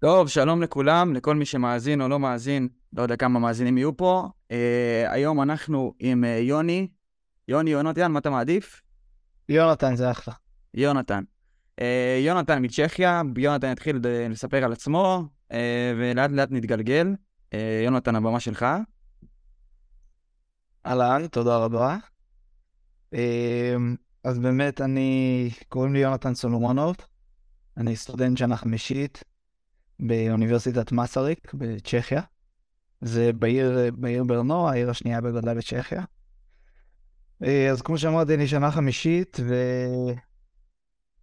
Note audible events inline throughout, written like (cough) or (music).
טוב, שלום לכולם, לכל מי שמאזין או לא מאזין, לא יודע כמה מאזינים יהיו פה. Uh, היום אנחנו עם uh, יוני. יוני, יונתן, מה אתה מעדיף? יונתן זה אחלה. יונתן. Uh, יונתן מצ'כיה, יונתן התחיל לספר על עצמו, uh, ולאט לאט נתגלגל. Uh, יונתן, הבמה שלך. אהלן, תודה רבה. Uh, אז באמת, אני, קוראים לי יונתן סולומונוב, אני סטודנט שנה חמישית באוניברסיטת מסריק בצ'כיה. זה בעיר, בעיר ברנו, העיר השנייה בגודלה בצ'כיה. אה, אז כמו שאמרתי, אני שנה חמישית.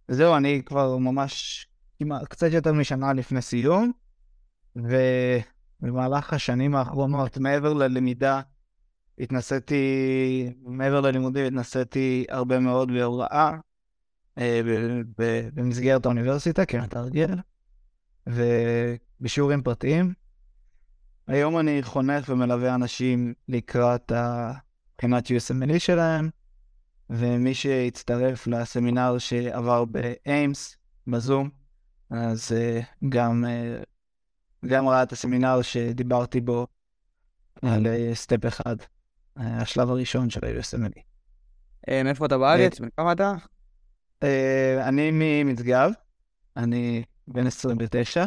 וזהו, אני כבר ממש כמעט קצת יותר משנה לפני סיום, ובמהלך השנים האחרונות, מעבר ללמידה, התנסיתי, מעבר ללימודים, התנסיתי הרבה מאוד בהוראה אה, במסגרת האוניברסיטה כמתרגל, ובשיעורים פרטיים. היום אני חונך ומלווה אנשים לקראת הבחינת USMLE שלהם, ומי שהצטרף לסמינר שעבר באיימס, בזום, אז uh, גם, uh, גם ראה את הסמינר שדיברתי בו על סטפ אחד, השלב הראשון של ה-USMLE. מאיפה אתה בארץ? בן כמה אתה? אני ממשגב, אני בן 29,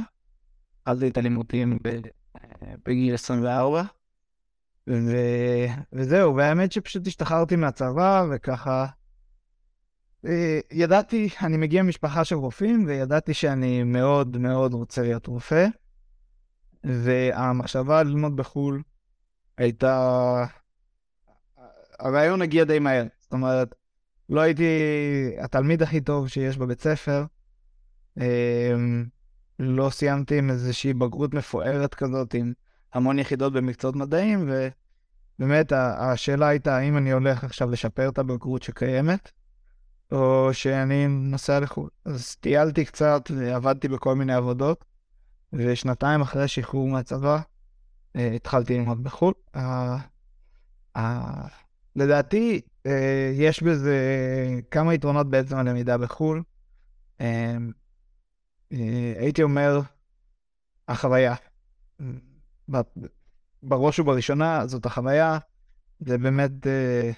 התחלתי את הלימודים בגיל 24, ו... וזהו, והאמת שפשוט השתחררתי מהצבא, וככה... אה, ידעתי, אני מגיע ממשפחה של רופאים, וידעתי שאני מאוד מאוד רוצה להיות רופא, והמחשבה ללמוד בחו"ל הייתה... הרעיון הגיע די מהר, זאת אומרת, לא הייתי התלמיד הכי טוב שיש בבית ספר, לא סיימתי עם איזושהי בגרות מפוארת כזאת, עם המון יחידות במקצועות מדעיים, ובאמת השאלה הייתה האם אני הולך עכשיו לשפר את הבגרות שקיימת, או שאני נוסע לחו"ל. אז טיילתי קצת ועבדתי בכל מיני עבודות, ושנתיים אחרי שחרור מהצבא, אה, התחלתי ללמוד בחו"ל. לדעתי, אה, יש בזה כמה יתרונות בעצם הלמידה בחו"ל. אה, הייתי אומר, החוויה. בראש ובראשונה, זאת החוויה, זה באמת, אה,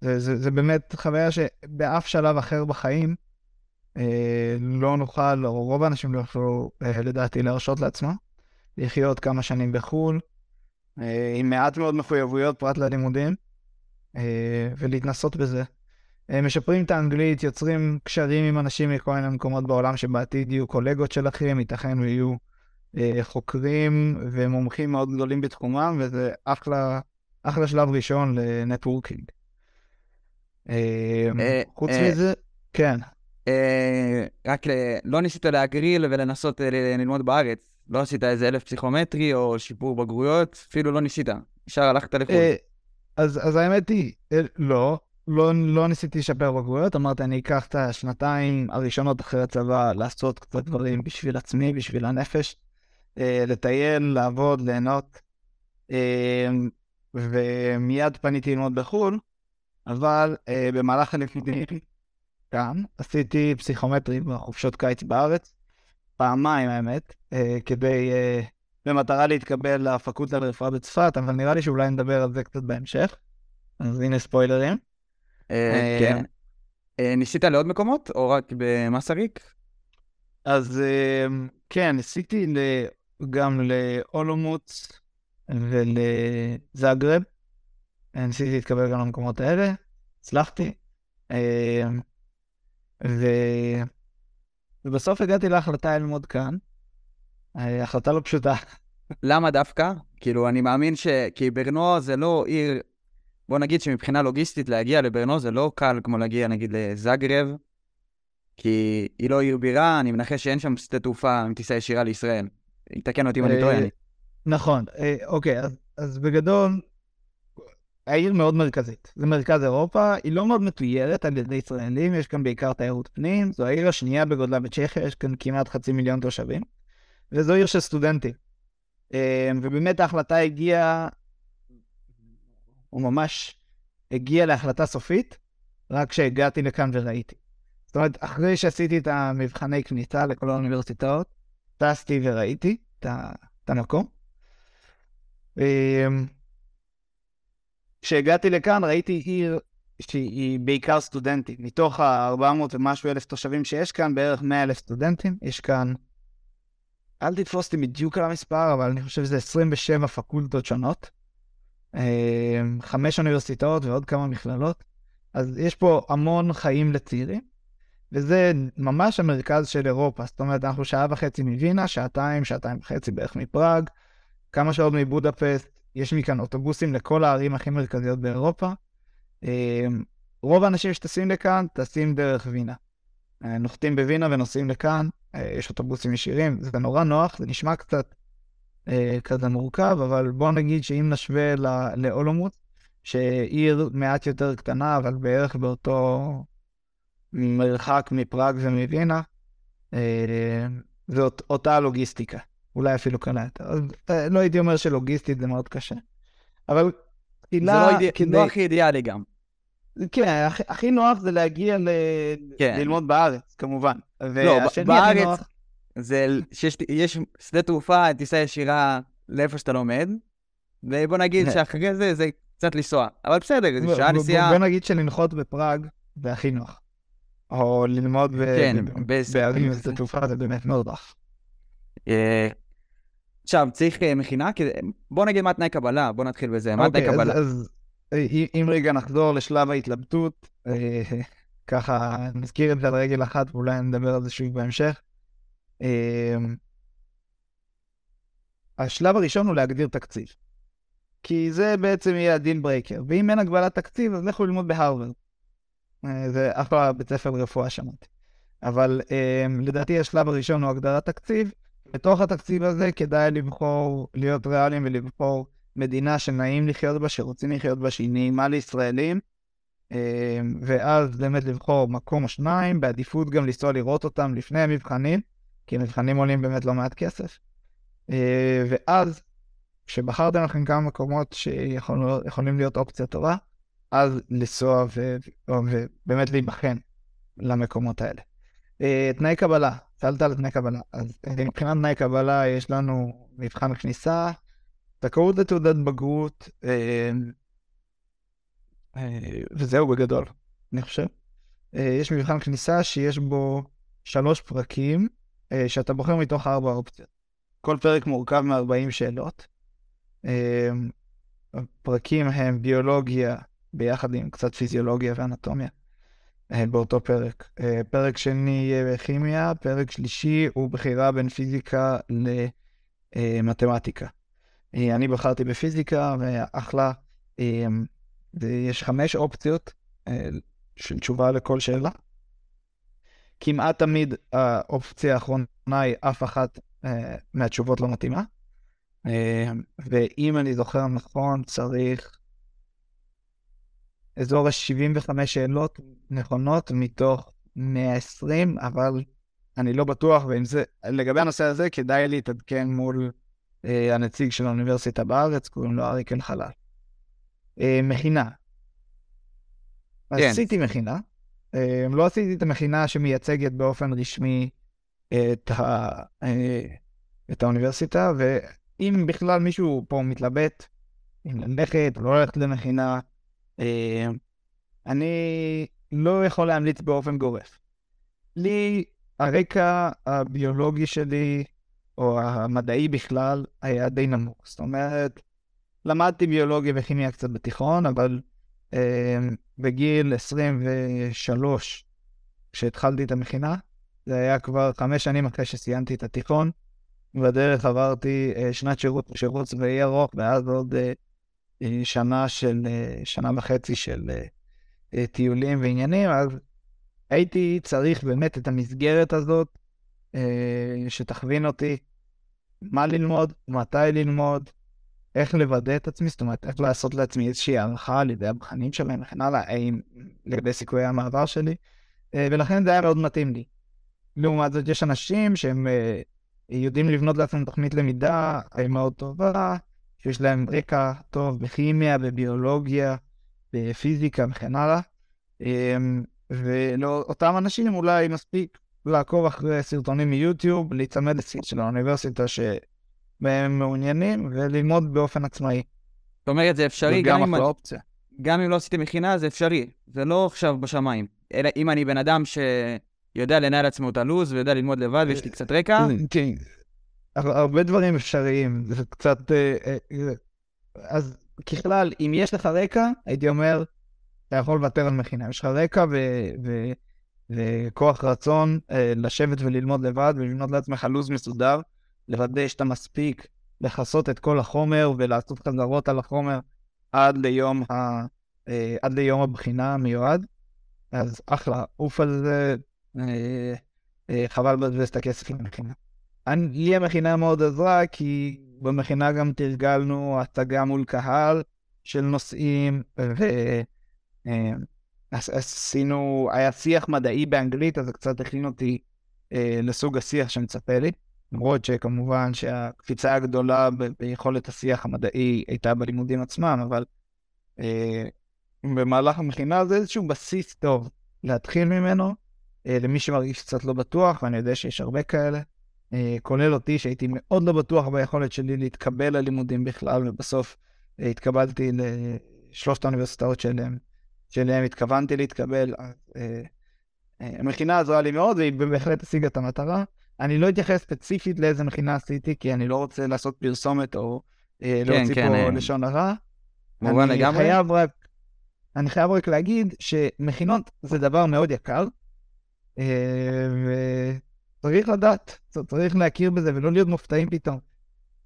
זה, זה, זה באמת חוויה שבאף שלב אחר בחיים אה, לא נוכל, או רוב האנשים לא יוכלו, לדעתי, להרשות לעצמם, לחיות כמה שנים בחו"ל, עם מעט מאוד מחויבויות פרט ללימודים, ולהתנסות בזה. משפרים את האנגלית, יוצרים קשרים עם אנשים מכל מיני מקומות בעולם שבעתיד יהיו קולגות שלכם, ייתכן ויהיו אה, חוקרים ומומחים מאוד גדולים בתחומם, וזה אחלה, אחלה שלב ראשון לנטוורקינג. אה, אה, חוץ אה, מזה, כן. אה, רק ל... לא ניסית להגריל ולנסות אה, ללמוד בארץ? לא עשית איזה אלף פסיכומטרי או שיפור בגרויות? אפילו לא ניסית, ישר הלכת לחו"ל. אז, אז האמת היא, לא. לא, לא ניסיתי לשפר בגרויות, אמרתי, אני אקח את השנתיים הראשונות אחרי הצבא לעשות קצת דברים בשביל עצמי, בשביל הנפש, אה, לטייל, לעבוד, ליהנות, אה, ומיד פניתי ללמוד בחו"ל, אבל אה, במהלך הלימודים כאן עשיתי פסיכומטרי בחופשות קיץ בארץ, פעמיים האמת, אה, כדי, אה, במטרה להתקבל לפקולטה לרפואה בצפת, אבל נראה לי שאולי נדבר על זה קצת בהמשך, אז הנה ספוילרים. אה, אה, כן. אה, ניסית לעוד מקומות, או רק במסריק? אז כן, ניסיתי גם לאולומוץ ולזאגרב. ניסיתי להתקבל גם למקומות האלה, הצלחתי. ו... ובסוף הגעתי להחלטה ללמוד כאן. החלטה לא פשוטה. למה דווקא? כאילו, אני מאמין ש... כי ברנוע זה לא עיר בוא נגיד שמבחינה לוגיסטית להגיע לברנו זה לא קל כמו להגיע נגיד לזאגרב, כי היא לא עיר בירה, אני מנחש שאין שם שדה תעופה עם טיסה ישירה לישראל. יתקן אותי אם אני טועה. נכון, אה, אוקיי, אז בגדול, העיר מאוד מרכזית. זה מרכז אירופה, היא לא מאוד מתוירת על ידי ישראלים, יש כאן בעיקר תיירות פנים, זו העיר השנייה בגודלה בצ'כיה, יש כאן כמעט חצי מיליון תושבים, וזו עיר של סטודנטים. אה, ובאמת ההחלטה הגיעה הוא ממש הגיע להחלטה סופית, רק כשהגעתי לכאן וראיתי. זאת אומרת, אחרי שעשיתי את המבחני כניסה לכל האוניברסיטאות, טסתי וראיתי את המקום. אמ, כשהגעתי לכאן ראיתי עיר שהיא בעיקר סטודנטים. מתוך ה-400 ומשהו אלף תושבים שיש כאן, בערך 100 אלף סטודנטים. יש כאן, אל תתפוס אותי בדיוק על המספר, אבל אני חושב שזה 27 פקולטות שונות. אמ, חמש אוניברסיטאות ועוד כמה מכללות. אז יש פה המון חיים לצעירים, וזה ממש המרכז של אירופה. זאת אומרת, אנחנו שעה וחצי מווינה, שעתיים, שעתיים וחצי בערך מפראג, כמה שעות מבודפסט, יש מכאן אוטובוסים לכל הערים הכי מרכזיות באירופה. אמ, רוב האנשים שטסים לכאן, טסים דרך וינה. אה, נוחתים בווינה ונוסעים לכאן, אה, יש אוטובוסים ישירים, זה נורא נוח, זה נשמע קצת כזה מורכב, אבל בוא נגיד שאם נשווה לאולומוס, שעיר מעט יותר קטנה, אבל בערך באותו מרחק מפראג ומווינה, זאת אותה לוגיסטיקה, אולי אפילו קלה יותר. אז לא הייתי אומר שלוגיסטית זה מאוד קשה. אבל תחילה... זה לא. כדי... לא הכי אידיאלי גם. כן, הכי, הכי נוח זה להגיע ל... כן. ללמוד בארץ, כמובן. לא, בארץ נוח... זה שיש יש שדה תעופה, טיסה ישירה לאיפה שאתה לומד, ובוא נגיד (laughs) שאחרי זה זה קצת לנסוע. אבל בסדר, זה שעה נסיעה... בוא נגיד שלנחות בפראג זה הכי נוח. או ללמוד כן, בערים בשדה תעופה זה באמת מאוד נוח. אה, עכשיו, צריך אה, מכינה, בוא נגיד מה תנאי קבלה, בוא נתחיל בזה, מה תנאי אוקיי, קבלה? אז אם רגע נחזור לשלב ההתלבטות, אה, ככה נזכיר את זה על רגל אחת ואולי נדבר על זה שוב בהמשך. אה, השלב הראשון הוא להגדיר תקציב. כי זה בעצם יהיה ה deal breaker. ואם אין הגבלת תקציב, אז לכו ללמוד בהרווארד. אה, זה אחלה בית ספר לרפואה שמעתי. אבל לדעתי השלב הראשון הוא הגדרת תקציב. בתוך התקציב הזה כדאי לבחור, להיות ריאליים ולבחור מדינה שנעים לחיות בה, שרוצים לחיות בה, שהיא נעימה לישראלים, אה, ואז באמת לבחור מקום או שניים, בעדיפות גם לנסוע לראות אותם לפני המבחנים, כי המבחנים עולים באמת לא מעט כסף. אה, ואז, כשבחרתם לכם כמה מקומות שיכולים להיות אופציה טובה, אז לנסוע ובאמת להיבחן למקומות האלה. אה, תנאי קבלה, שאלת על תנאי קבלה. אז מבחינת תנאי קבלה יש לנו מבחן כניסה, זכאות לתעודת בגרות, אה, אה, וזהו בגדול, אני חושב. אה, יש מבחן כניסה שיש בו שלוש פרקים, שאתה בוחר מתוך ארבע אופציות. כל פרק מורכב מ-40 שאלות. הפרקים הם ביולוגיה ביחד עם קצת פיזיולוגיה ואנטומיה באותו פרק. פרק שני יהיה כימיה, פרק שלישי הוא בחירה בין פיזיקה למתמטיקה. אה, אני בחרתי בפיזיקה, ואחלה. אה, יש חמש אופציות אה, של תשובה לכל שאלה. כמעט תמיד האופציה האחרונה היא אף אחת מהתשובות לא מתאימה. ואם אני זוכר נכון, צריך אזור ה-75 שאלות נכונות מתוך 120, אבל אני לא בטוח, ועם זה, לגבי הנושא הזה, כדאי להתעדכן מול אה, הנציג של האוניברסיטה בארץ, קוראים לו אריק אלחלל. אה, מכינה. כן. עשיתי מכינה. אה, לא עשיתי את המכינה שמייצגת באופן רשמי את, ה, את האוניברסיטה, ואם בכלל מישהו פה מתלבט אם ללכת או לא ללכת למכינה, אני לא יכול להמליץ באופן גורף. לי, הרקע הביולוגי שלי או המדעי בכלל, היה די נמוך. זאת אומרת, למדתי ביולוגיה וכימיה קצת בתיכון, אבל אה, בגיל 23, כשהתחלתי את המכינה, זה היה כבר חמש שנים אחרי שסיימתי את התיכון. בדרך עברתי אה, שנת שירות שירות צבאי ארוך, ואז עוד אה, אה, שנה של, אה, שנה וחצי של אה, אה, טיולים ועניינים, אז הייתי צריך באמת את המסגרת הזאת אה, שתכווין אותי מה ללמוד, מתי ללמוד, איך לוודא את עצמי, זאת אומרת, איך לעשות לעצמי איזושהי הערכה על ידי הבחנים שלהם וכן הלאה, האם לגבי סיכויי המעבר שלי, אה, ולכן זה היה מאוד מתאים לי. לעומת זאת, יש אנשים שהם אה, יודעים לבנות לעצמם תוכנית למידה מאוד טובה, שיש להם רקע טוב בכימיה, בביולוגיה, בפיזיקה וכן הלאה, ולאותם אנשים אולי מספיק לעקוב אחרי סרטונים מיוטיוב, להיצמד לסרט של האוניברסיטה שבהם מעוניינים, וללמוד באופן עצמאי. זאת אומרת, זה אפשרי גם אם, אחלה אופציה. גם אם לא עשיתי מכינה, זה אפשרי. זה לא עכשיו בשמיים. אלא אם אני בן אדם שיודע לנהל לעצמו את הלו"ז ויודע ללמוד לבד ויש לי קצת רקע, כן, הר- הרבה דברים אפשריים, זה קצת... אה, אה, אה, אז ככלל, אם יש לך רקע, הייתי אומר, אתה יכול לוותר על מכינה. יש לך רקע ו- ו- וכוח רצון לשבת וללמוד לבד ולבנות לעצמך לו"ז מסודר, לוודא שאתה מספיק לכסות את כל החומר ולעשות חזרות על החומר עד ליום, ה, אה, עד ליום הבחינה המיועד. אז אחלה, עוף על זה, אה, אה, חבל לבזבז את הכסף למכינה. לי המכינה מאוד עזרה, כי במכינה גם תרגלנו הצגה מול קהל של נושאים, ועשינו, היה שיח מדעי באנגלית, אז זה קצת הכין אותי לסוג השיח שמצפה לי. למרות שכמובן שהקפיצה הגדולה ב- ביכולת השיח המדעי הייתה בלימודים עצמם, אבל אה, במהלך המכינה זה איזשהו בסיס טוב להתחיל ממנו, אה, למי שמרגיש קצת לא בטוח, ואני יודע שיש הרבה כאלה. אה, כולל אותי, שהייתי מאוד לא בטוח ביכולת שלי להתקבל ללימודים בכלל, ובסוף אה, התקבלתי לשלושת האוניברסיטאות שלהם, שאליהם התכוונתי להתקבל. אה, אה, המכינה עזרה לי מאוד, והיא בהחלט השיגה את המטרה. אני לא אתייחס ספציפית לאיזה מכינה עשיתי, כי אני לא רוצה לעשות פרסומת או אה, כן, להוציא כן, פה אה, לשון הרע. מובן לגמרי. חייב רק, אני חייב רק להגיד שמכינות זה דבר מאוד יקר, אה, וצריך לדעת, צריך להכיר בזה ולא להיות מופתעים פתאום.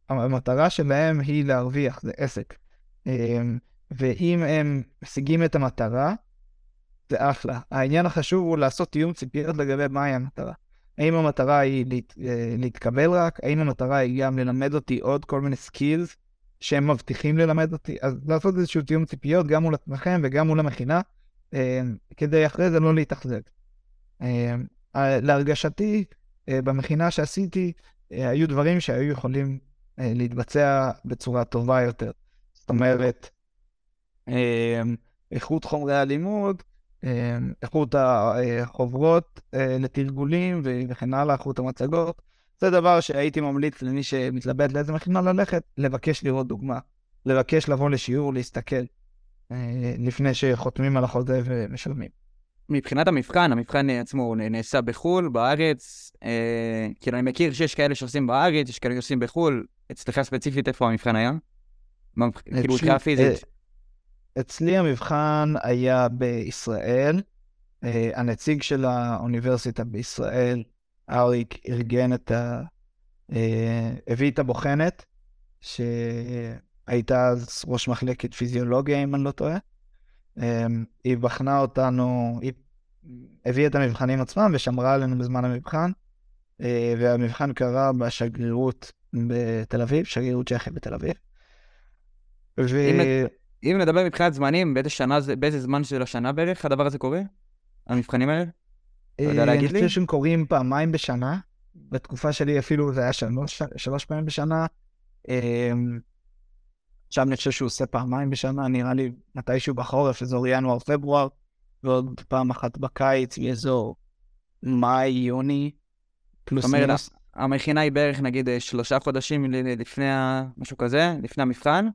המטרה שלהם היא להרוויח, זה עסק. אה, ואם הם משיגים את המטרה, זה אחלה. העניין החשוב הוא לעשות תיאום ציפיות לגבי מהי המטרה. האם המטרה היא להת, אה, להתקבל רק? האם המטרה היא גם ללמד אותי עוד כל מיני skills שהם מבטיחים ללמד אותי? אז לעשות איזשהו תיאום ציפיות גם מול עצמכם וגם מול המכינה, אה, כדי אחרי זה לא להתאכזב. אה, להרגשתי, במכינה שעשיתי, היו דברים שהיו יכולים להתבצע בצורה טובה יותר. זאת אומרת, איכות חומרי הלימוד, איכות החוברות אה, לתרגולים ו- וכן הלאה, איכות המצגות. זה דבר שהייתי ממליץ למי שמתלבט לאיזה מכינה ללכת, לבקש לראות דוגמה. לבקש לבוא לשיעור, להסתכל, אה, לפני שחותמים על החוזה ומשלמים. מבחינת המבחן, המבחן עצמו נעשה בחו"ל, בארץ. אה, כאילו, אני מכיר שיש כאלה שעושים בארץ, יש כאלה שעושים בחו"ל. אצלך ספציפית, איפה המבחן היה? מה, כאילו, אצלי- מבחינה פיזית. אצלי המבחן היה בישראל. אה, הנציג של האוניברסיטה בישראל, אריק, ארגן את ה... אה, הביא את הבוחנת, שהייתה אז ראש מחלקת פיזיולוגיה, אם אני לא טועה. אה, היא בחנה אותנו, היא הביאה את המבחנים עצמם ושמרה עלינו בזמן המבחן, אה, והמבחן קרה בשגרירות בתל אביב, שגרירות צ'כיה בתל אביב. ו... אם- אם נדבר מבחינת זמנים, באיזה שנה זה, באיזה זמן של השנה בערך הדבר הזה קורה? המבחנים האלה? אתה יודע אה, להגיד אני לי? חושב שהם קורים פעמיים בשנה. בתקופה שלי אפילו זה היה שלוש, שלוש פעמים בשנה. אה, עכשיו אני חושב שהוא עושה פעמיים בשנה, נראה לי מתישהו בחורף, אזור ינואר-פברואר, ועוד פעם אחת בקיץ, באזור מאי-יוני, פלוס זאת אומרת, מינוס. המכינה היא בערך נגיד אה, שלושה חודשים לפני. משהו כזה, לפני המבחן.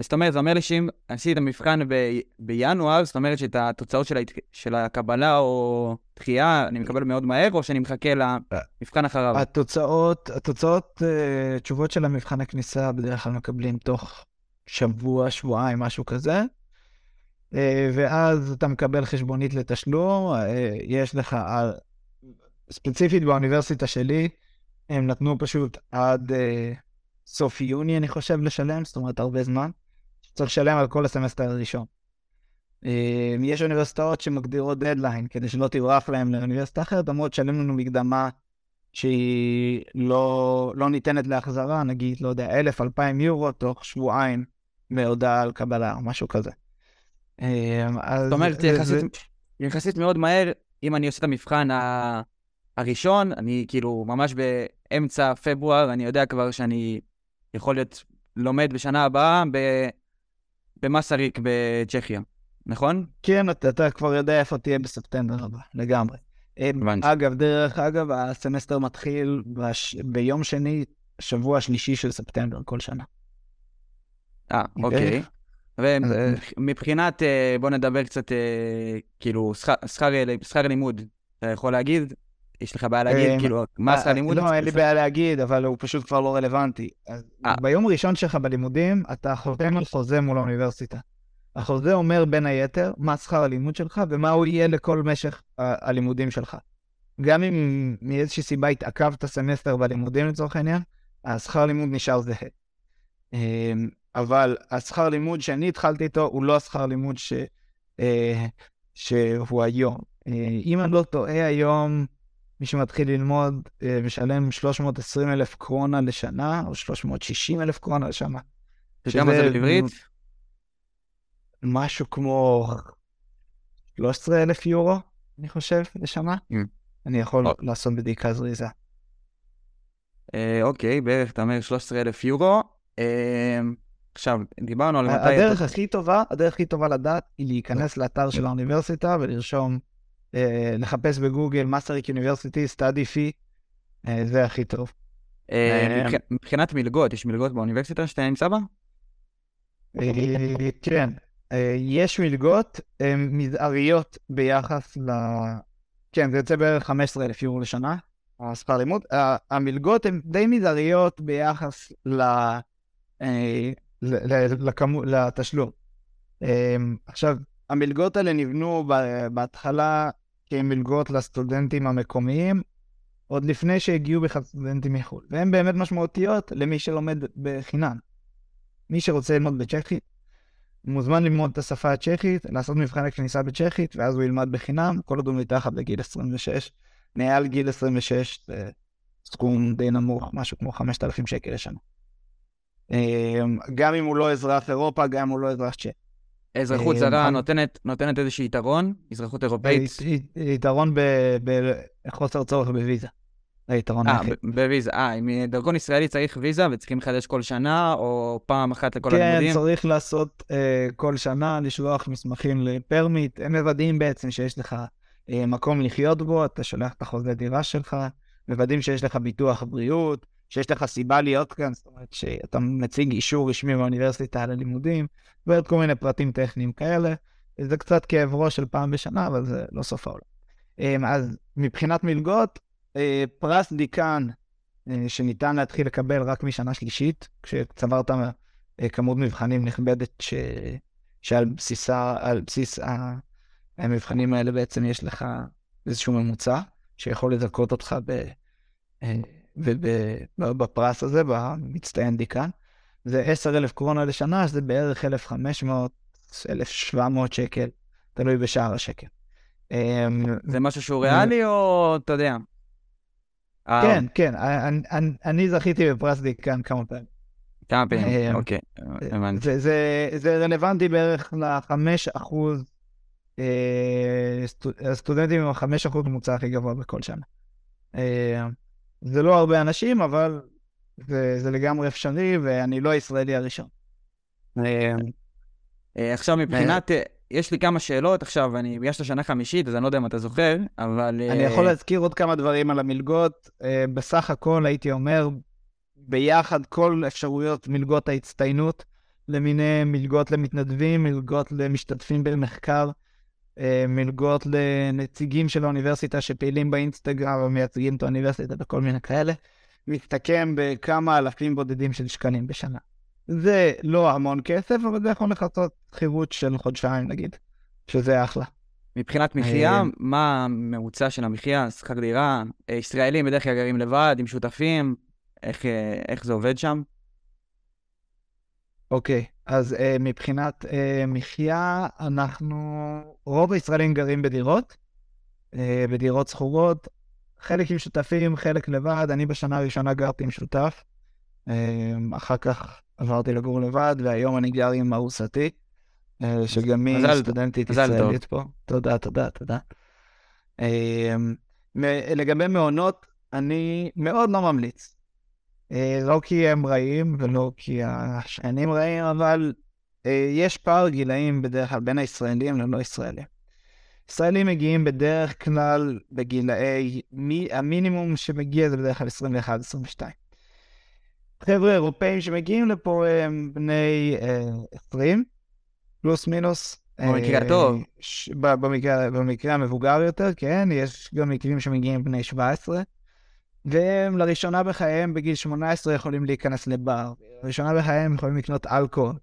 זאת אומרת, זה אומר לי שאם עשיתי את המבחן ב... בינואר, זאת אומרת שאת התוצאות של, ההת... של הקבלה או דחייה אני מקבל מאוד מהר, או שאני מחכה למבחן אחריו. התוצאות, התוצאות, אה, תשובות של המבחן הכניסה בדרך כלל מקבלים תוך שבוע, שבועיים, משהו כזה. אה, ואז אתה מקבל חשבונית לתשלום, אה, יש לך, ספציפית באוניברסיטה שלי, הם נתנו פשוט עד סוף יוני, אני חושב, לשלם, זאת אומרת, הרבה זמן. צריך לשלם על כל הסמסטר הראשון. אה, יש אוניברסיטאות שמגדירות דדליין, כדי שלא תברח להם לאוניברסיטה אחרת, אמרו, תשלם לנו מקדמה שהיא לא, לא ניתנת להחזרה, נגיד, לא יודע, אלף, אלפיים יורו, תוך שבועיים מהודעה על קבלה, או משהו כזה. אה, אז זאת אומרת, יחסית, יחסית מאוד מהר, אם אני עושה את המבחן ה... הראשון, אני כאילו ממש באמצע פברואר, אני יודע כבר שאני יכול להיות לומד בשנה הבאה. במסריק בצ'כיה, נכון? כן, אתה, אתה כבר יודע איפה תהיה בספטמבר הבא, לגמרי. הבנתי. אגב, דרך אגב, הסמסטר מתחיל בש... ביום שני, שבוע שלישי של ספטמבר כל שנה. אה, אוקיי. ומבחינת, אה, בוא נדבר קצת, אה, כאילו, שכר לימוד, אתה יכול להגיד? יש לך בעיה להגיד, אה, כאילו, מה שכר אה, לימוד? לא, אין לי בעיה להגיד, אבל הוא פשוט כבר לא רלוונטי. אה. ביום הראשון שלך בלימודים, אתה חותם על חוזה מול האוניברסיטה. החוזה אומר בין היתר מה שכר הלימוד שלך ומה הוא יהיה לכל משך הלימודים שלך. גם אם מאיזושהי סיבה התעכבת סמסטר בלימודים לצורך העניין, השכר לימוד נשאר זהה. אמ, אבל השכר לימוד שאני התחלתי איתו הוא לא השכר לימוד ש, אה, שהוא היום. אם אני לא טועה היום, מי שמתחיל ללמוד אה, משלם 320 אלף קרונה לשנה, או 360 אלף קרונה לשנה. כמה זה בעברית? משהו כמו 13 אלף יורו, אני חושב, לשנה. אני יכול. לעשות בדיקה זריזה. אה, אוקיי, בערך, אתה אומר 13,000 יורו. אה, עכשיו, דיברנו על מתי... הדרך הכי טובה, הדרך הכי טובה לדעת היא להיכנס לאתר של האוניברסיטה ולרשום, אה, לחפש בגוגל מסריק יוניברסיטי, סטאדי פי, זה הכי טוב. אה, אה, מבח- מבחינת מלגות, יש מלגות באוניברסיטה שאתה נמצא בה? אה, כן, אה, יש מלגות אה, מזעריות ביחס ל... כן, זה יוצא בערך 15,000 יורו לשנה, השכר לימוד. המלגות הן די מזעריות ביחס ל... אה, לתשלום. אה, עכשיו, המלגות האלה נבנו בהתחלה כמלגות לסטודנטים המקומיים, עוד לפני שהגיעו בכלל סטודנטים מחו"ל, והן באמת משמעותיות למי שלומד בחינם. מי שרוצה ללמוד בצ'כית, מוזמן ללמוד את השפה הצ'כית, לעשות מבחני כניסה בצ'כית, ואז הוא ילמד בחינם, כל עוד הוא מתחת לגיל 26. מעל גיל 26 זה סכום די נמוך, משהו כמו 5,000 שקל לשנה. אמ, גם אם הוא לא אזרח אירופה, גם אם הוא לא אזרח צ'כי. אזרחות אה, זרה נותנת נותנת איזשהו יתרון, אזרחות אירופאית. י- יתרון בחוסר צורך בוויזה. זה היתרון אה, היחיד. בוויזה. אה, אם דרכון ישראלי צריך ויזה וצריכים לחדש כל שנה, או פעם אחת לכל כן, הלימודים? צריך לעשות כל שנה, לשלוח מסמכים לפרמיט. הם מוודאים בעצם שיש לך מקום לחיות בו, אתה שולח את החוזה דירה שלך, מוודאים שיש לך ביטוח בריאות, שיש לך סיבה להיות כאן, זאת אומרת שאתה מציג אישור רשמי באוניברסיטה על הלימודים, ועוד כל מיני פרטים טכניים כאלה. זה קצת כאב ראש של פעם בשנה, אבל זה לא סוף העולם. Um, אז מבחינת מלגות, uh, פרס דיקן אה, שניתן להתחיל לקבל רק משנה שלישית, כשצברת אה, כמות מבחנים נכבדת ש... שעל בסיסה, על בסיס המבחנים האלה בעצם יש לך איזשהו ממוצע שיכול לזכות אותך ב... אה, וב... ב- בפרס הזה, במצטיין דיקן. זה 10,000 קרונה לשנה, שזה בערך 1,500, 1,700 שקל, תלוי בשער השקל. אה, זה משהו שהוא ריאלי, או אתה יודע? אה, כן, כן, אני, אני, אני זכיתי בפרס דיקן כמה פעמים. כמה פעמים, אה, אוקיי, הבנתי. זה, זה, זה רלוונטי בערך ל-5 אחוז, אה, סטו- הסטודנטים עם ה-5 אחוז ממוצע הכי גבוה בכל שנה. אה, זה לא הרבה אנשים, אבל זה, זה לגמרי אפשרי, ואני לא הישראלי הראשון. אה, אה, עכשיו מבחינת, אה, יש לי כמה שאלות עכשיו, אני, בגלל שאתה שנה חמישית, אז אני לא יודע אם אתה זוכר, אבל... אני יכול להזכיר עוד כמה דברים על המלגות. בסך הכל הייתי אומר, ביחד כל אפשרויות מלגות ההצטיינות למיניהם, מלגות למתנדבים, מלגות למשתתפים במחקר, מלגות לנציגים של האוניברסיטה שפעילים באינסטגרם ומייצגים את האוניברסיטה וכל מיני כאלה, מסתכם בכמה אלפים בודדים של שקלים בשנה. זה לא המון כסף, אבל זה יכול לכסות שכירות של חודשיים נגיד, שזה אחלה. מבחינת מחיה, אה, מה הממוצע של המחיה, שכר דירה? אה, ישראלים בדרך כלל גרים לבד, עם שותפים, איך, אה, איך זה עובד שם? אוקיי, אז uh, מבחינת uh, מחיה, אנחנו, רוב הישראלים גרים בדירות, uh, בדירות שכורות, חלק עם שותפים, חלק לבד, אני בשנה הראשונה גרתי עם שותף, uh, אחר כך עברתי לגור לבד, והיום אני גר עם ארוסתי, uh, שגם היא סטודנטית. ישראלית פה. תודה, תודה, תודה. Uh, לגבי מעונות, אני מאוד לא ממליץ. אה, לא כי הם רעים ולא כי השכנים רעים, אבל אה, יש פער גילאים בדרך כלל בין הישראלים ללא ישראלים. ישראלים מגיעים בדרך כלל בגילאי, מי, המינימום שמגיע זה בדרך כלל 21-22. חבר'ה אירופאים שמגיעים לפה הם בני אה, 20, פלוס מינוס. במקרה הטוב. ש... במקרה, במקרה המבוגר יותר, כן, יש גם מקרים שמגיעים בני 17, והם לראשונה בחייהם בגיל 18 יכולים להיכנס לבר, לראשונה בחייהם יכולים לקנות אלכוהול,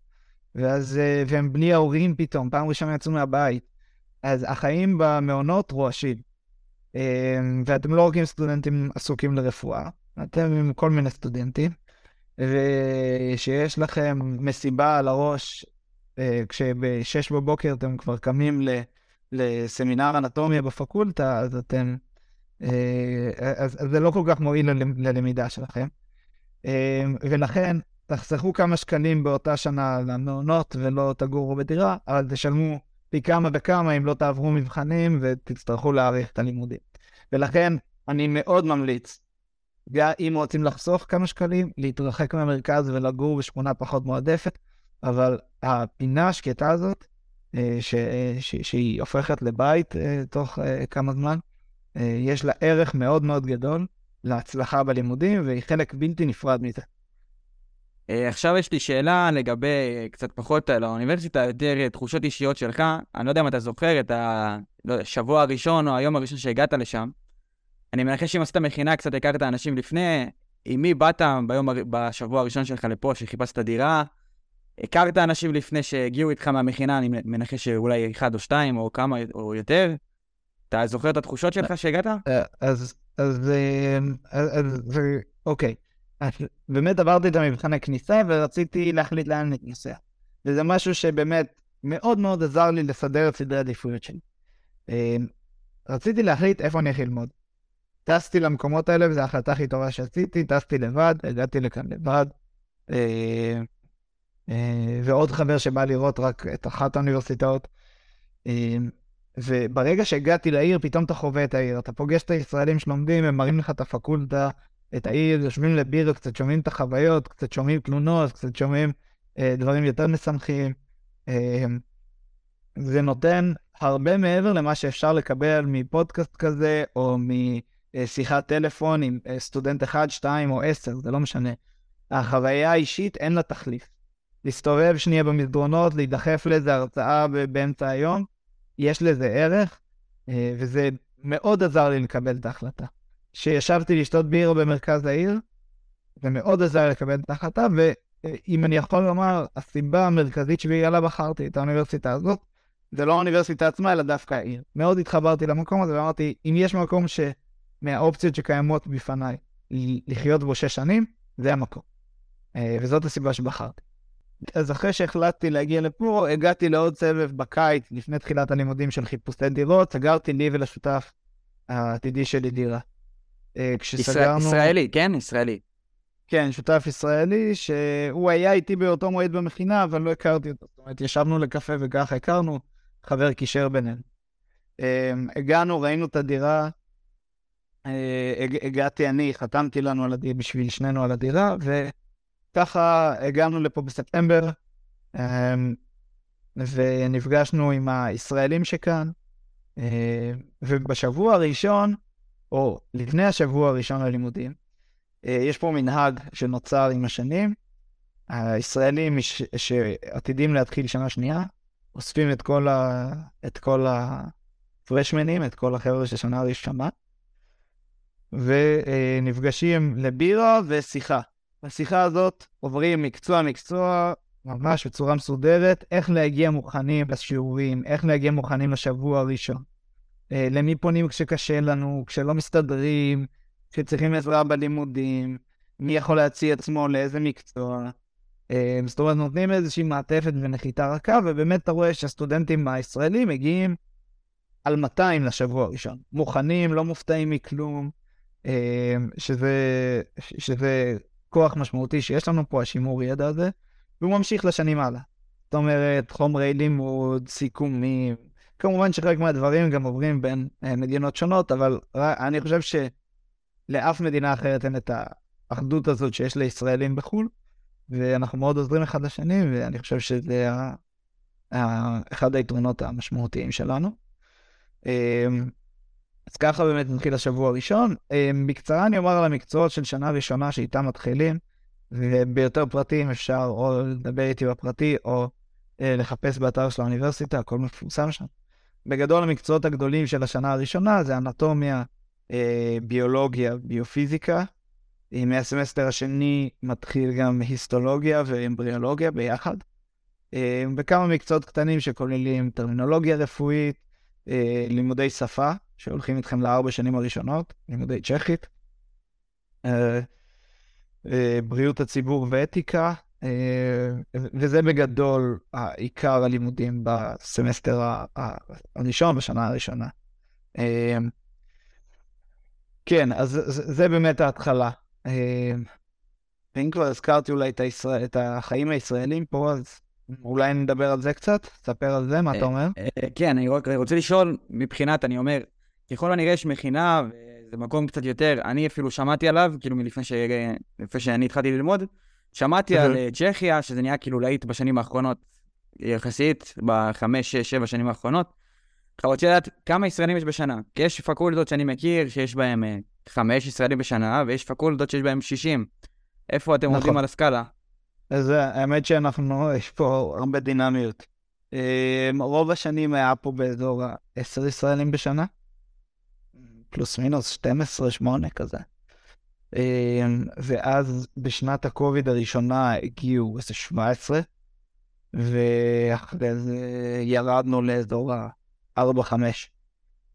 ואז, אה, והם בלי ההורים פתאום, פעם ראשונה יצאו מהבית. אז החיים במעונות רועשים. אה, ואתם לא רק עם סטודנטים עסוקים לרפואה, אתם עם כל מיני סטודנטים, ושיש לכם מסיבה על הראש אה, כשב-6 בבוקר אתם כבר קמים לסמינר אנטומיה בפקולטה, אז אתם... אה, אז, אז זה לא כל כך מועיל ללמידה שלכם. אה, ולכן, תחסכו כמה שקלים באותה שנה למעונות ולא תגורו בדירה, אבל תשלמו פי כמה וכמה אם לא תעברו מבחנים ותצטרכו להאריך את הלימודים. ולכן, אני מאוד ממליץ, גם אם רוצים לחסוך כמה שקלים, להתרחק מהמרכז ולגור בשכונה פחות מועדפת, אבל הפינה השקטה הזאת, אה, ש, ש, שהיא הופכת לבית תוך כמה זמן, יש לה ערך מאוד מאוד גדול להצלחה בלימודים, והיא חלק בלתי נפרד מזה. עכשיו יש לי שאלה לגבי קצת פחות על האוניברסיטה, יותר תחושות אישיות שלך. אני לא יודע אם אתה זוכר את השבוע הראשון או היום הראשון שהגעת לשם. אני מנחש שאם עשית מכינה, קצת הכרת אנשים לפני. עם מי באת ביום, בשבוע הראשון שלך לפה, שחיפשת דירה? הכרת אנשים לפני שהגיעו איתך מהמכינה, אני מנחש שאולי אחד או שתיים או כמה או יותר. אתה זוכר את התחושות שלך שהגעת? אה, אז, אז, אה, אז, אוקיי. אז באמת עברתי את המבחן הכניסה ורציתי להחליט לאן אני נוסע. וזה משהו שבאמת מאוד מאוד עזר לי לסדר את סדרי העדיפויות שלי. אה, רציתי להחליט איפה אני הולך ללמוד. טסתי למקומות האלה, וזו ההחלטה הכי טובה שעשיתי, טסתי לבד, הגעתי לכאן לבד. אה, ועוד חבר שבא לראות רק את אחת האוניברסיטאות. וברגע שהגעתי לעיר, פתאום אתה חווה את העיר. אתה פוגש את הישראלים שלומדים, הם מראים לך את הפקולטה, את העיר, יושבים לבירה, קצת שומעים את החוויות, קצת שומעים תלונות, קצת שומעים אה, דברים יותר משמחים. אה, זה נותן הרבה מעבר למה שאפשר לקבל מפודקאסט כזה, או משיחת טלפון עם אה, סטודנט אחד, שתיים או עשר, זה לא משנה. החוויה האישית אין לה תחליף. להסתובב שנייה במסדרונות, להידחף לאיזה הרצאה באמצע היום, יש לזה ערך, אה, וזה מאוד עזר לי לקבל את ההחלטה. שישבתי לשתות בירה במרכז העיר, זה מאוד עזר לקבל את ההחלטה, ואם אני יכול לומר, הסיבה המרכזית שבגללה בחרתי את האוניברסיטה הזאת, זה לא האוניברסיטה עצמה, אלא דווקא העיר. מאוד התחברתי למקום הזה, ואמרתי, אם יש מקום שמהאופציות שקיימות בפניי לחיות בו שש שנים, זה המקום. אה, וזאת הסיבה שבחרתי. אז אחרי שהחלטתי להגיע לפה, הגעתי לעוד סבב בקיץ, לפני תחילת הלימודים של חיפושי דירות, סגרתי לי ולשותף העתידי שלי דירה. אה, כשסגרנו... ישראלי, כן? ישראלי. כן, שותף ישראלי, שהוא היה איתי באותו מועד במכינה, אבל לא הכרתי אותו. זאת אומרת, ישבנו לקפה וככה הכרנו, חבר קישר בינינו. אמ, הגענו, ראינו את הדירה, אה, הגעתי אני, חתמתי לנו על הדירה, בשביל שנינו על הדירה, ו... ככה הגענו לפה בספטמבר, אמ, ונפגשנו עם הישראלים שכאן, אה, ובשבוע הראשון, או לפני השבוע הראשון ללימודים, אה, יש פה מנהג שנוצר עם השנים. הישראלים. שעתידים להתחיל שנה שנייה, אוספים את כל, ה... את כל הפרשמנים, את כל החבר'ה של שנה ראשונה, ונפגשים לבירה ושיחה. בשיחה הזאת עוברים מקצוע-מקצוע, ממש בצורה מסודרת, איך להגיע מוכנים לשיעורים, איך להגיע מוכנים לשבוע הראשון. אה, למי פונים כשקשה לנו, כשלא מסתדרים, כשצריכים עזרה בלימודים, מי יכול להציע עצמו לאיזה מקצוע. אה, זאת אומרת, נותנים איזושהי מעטפת ונחיתה רכה, ובאמת אתה רואה שהסטודנטים הישראלים מגיעים על 200 לשבוע הראשון. מוכנים, לא מופתעים מכלום, אה, שזה, שזה כוח משמעותי שיש לנו פה, השימור ידע הזה, והוא ממשיך לשנים הלאה. זאת אומרת, חומרי לימוד, סיכומים, כמובן שחלק מהדברים גם עוברים בין אה, מדינות שונות, אבל אני חושב שלאף מדינה אחרת אין את האחדות הזאת שיש לישראלים בחו"ל, ואנחנו מאוד עוזרים אחד לשני, ואני חושב שזה ה... אחד היתרונות המשמעותיים שלנו. אז ככה באמת מתחיל השבוע הראשון. בקצרה אני אומר על המקצועות של שנה ראשונה שאיתם מתחילים, וביותר פרטים אפשר או לדבר איתי בפרטי, או לחפש באתר של האוניברסיטה, הכל מפורסם שם. בגדול המקצועות הגדולים של השנה הראשונה זה אנטומיה, ביולוגיה, ביופיזיקה, מהסמסטר השני מתחיל גם היסטולוגיה ואמבריאולוגיה ביחד. אה, וכמה מקצועות קטנים שכוללים טרמינולוגיה רפואית, אה, לימודי שפה, שהולכים איתכם לארבע שנים הראשונות, לימודי צ'כית, אה, בריאות הציבור ואתיקה, וזה בגדול עיקר הלימודים בסמסטר הראשון, בשנה הראשונה. כן, אז זה באמת ההתחלה. ואם כבר הזכרתי אולי את, הישראל, את החיים הישראלים פה, אז אולי נדבר על זה קצת? תספר על זה, מה אתה אה, אומר? אה, כן, אני רוצה לשאול, מבחינת, אני אומר, ככל הנראה יש מכינה, וזה מקום קצת יותר, אני אפילו שמעתי עליו, כאילו מלפני ש... שאני התחלתי ללמוד, שמעתי על אה, צ'כיה, שזה נהיה כאילו להיט בשנים האחרונות, יחסית, בחמש, שש, שבע שנים האחרונות. אתה רוצה לדעת כמה ישראלים יש בשנה? כי יש פקולטות שאני מכיר שיש בהם חמש ישראלים בשנה, ויש פקולטות שיש בהם 60. איפה אתם נכון. עומדים על הסקאלה? אז האמת שאנחנו, (laughs) יש פה הרבה דינמיות. רוב השנים היה פה באזור ה-10 ישראלים בשנה, פלוס מינוס 12, 8 כזה. אמ, ואז בשנת הקוביד הראשונה הגיעו איזה 17, ואחרי זה ירדנו לאזור ה-4-5.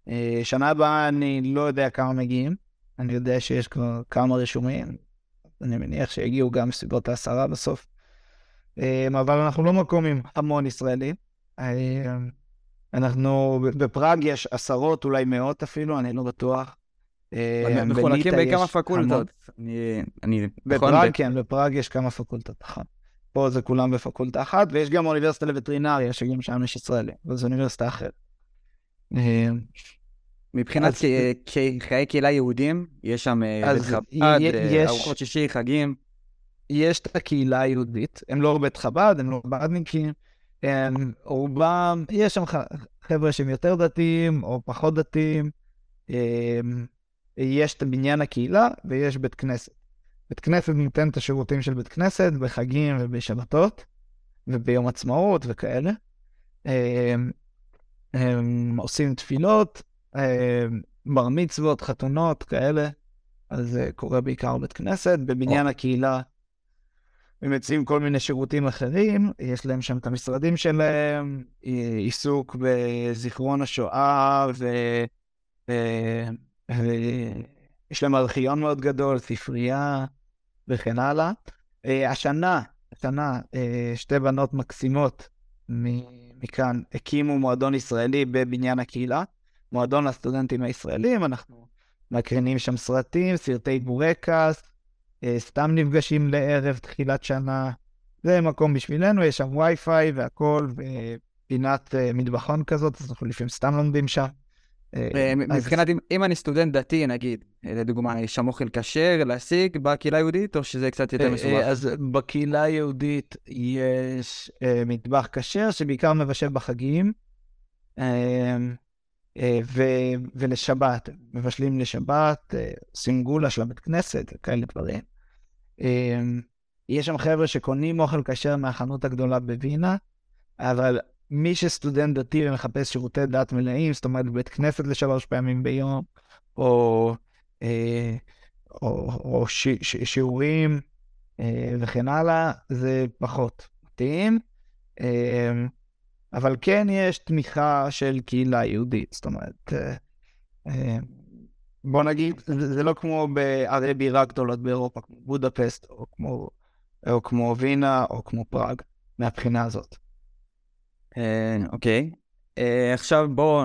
אה, שנה הבאה אני לא יודע כמה מגיעים, אני יודע שיש כבר כמה רשומים, אני מניח שיגיעו גם בסביבות העשרה בסוף. אמ, אבל אנחנו לא מקום עם המון ישראלים. אנחנו, בפראג יש עשרות, אולי מאות אפילו, אני לא בטוח. אמ, מחולקים בכמה פקולטות. בפראג, כן, בפראג יש כמה פקולטות, נכון. פה זה כולם בפקולטה אחת, ויש גם אוניברסיטה לווטרינריה, שגם שם יש ישראלים, אבל זו אוניברסיטה אחרת. מבחינת חיי קהילה יהודים, יש שם אה, בית חב"ד, אה, ארוחות שישי, חגים. יש את הקהילה היהודית, הם לא בית חב"ד, הם לא חב"דניקים, רובם, יש שם חבר'ה שהם יותר דתיים או פחות דתיים. יש את בניין הקהילה ויש בית כנסת. בית כנסת נותן את השירותים של בית כנסת בחגים ובשבתות וביום עצמאות וכאלה. הם, הם עושים תפילות, אה, בר מצוות, חתונות, כאלה. אז זה קורה בעיקר בבית כנסת. בבניין או. הקהילה הם מציעים כל מיני שירותים אחרים, יש להם שם את המשרדים שלהם, עיסוק בזיכרון השואה, ו... ו... ויש להם ארכיון מאוד גדול, ספרייה וכן הלאה. אה, השנה, השנה, אה, שתי בנות מקסימות מכאן הקימו מועדון ישראלי בבניין הקהילה. מועדון הסטודנטים הישראלים, אנחנו מקרינים שם סרטים, סרטי בורקס, אה, סתם נפגשים לערב תחילת שנה. זה מקום בשבילנו, יש שם וי-פיי והכל, ופינת אה, מטבחון כזאת, אז אנחנו לפעמים סתם לומדים שם. אה, מבחינת, אם אני סטודנט דתי, נגיד, לדוגמה, יש שם אוכל כשר להשיג בקהילה היהודית, או שזה קצת יותר מסובך? אז בקהילה היהודית יש מטבח כשר, שבעיקר מבשל בחגים. אה, ו- ולשבת, מבשלים לשבת, אה, עושים גולה של הבית כנסת, כאלה דברים. אה, יש שם חבר'ה שקונים אוכל כשר מהחנות הגדולה בווינה, אבל מי שסטודנט דתי ומחפש שירותי דת מלאים, זאת אומרת בית כנסת לשלוש פעמים ביום, או, או, או ש, ש, שיעורים וכן הלאה, זה פחות מתאים. אבל כן יש תמיכה של קהילה יהודית, זאת אומרת, אה, אה, בוא נגיד, זה לא כמו בערי בירה גדולות באירופה, כמו בודפסט, או כמו, או כמו וינה, או כמו פראג, מהבחינה הזאת. אה, אוקיי. עכשיו בואו,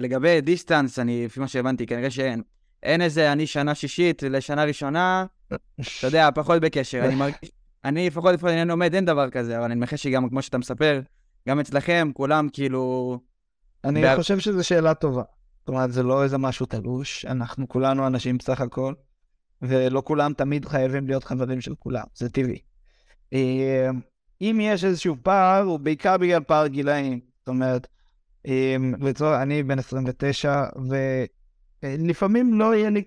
לגבי distance, אני, לפי מה שהבנתי, כנראה שאין. אין איזה אני שנה שישית לשנה ראשונה, אתה יודע, פחות בקשר. אני מרגיש, אני לפחות לפחות אני לומד, אין דבר כזה, אבל אני מנחש שגם כמו שאתה מספר, גם אצלכם, כולם כאילו... אני בה... חושב שזו שאלה טובה. זאת אומרת, זה לא איזה משהו תלוש, אנחנו כולנו אנשים בסך הכל, ולא כולם תמיד חייבים להיות חברים של כולם, זה טבעי. אה, אם יש איזשהו פער, הוא בעיקר בגלל פער גילאים. זאת אומרת, לצורך, אני בן 29, ולפעמים לא יהיה לי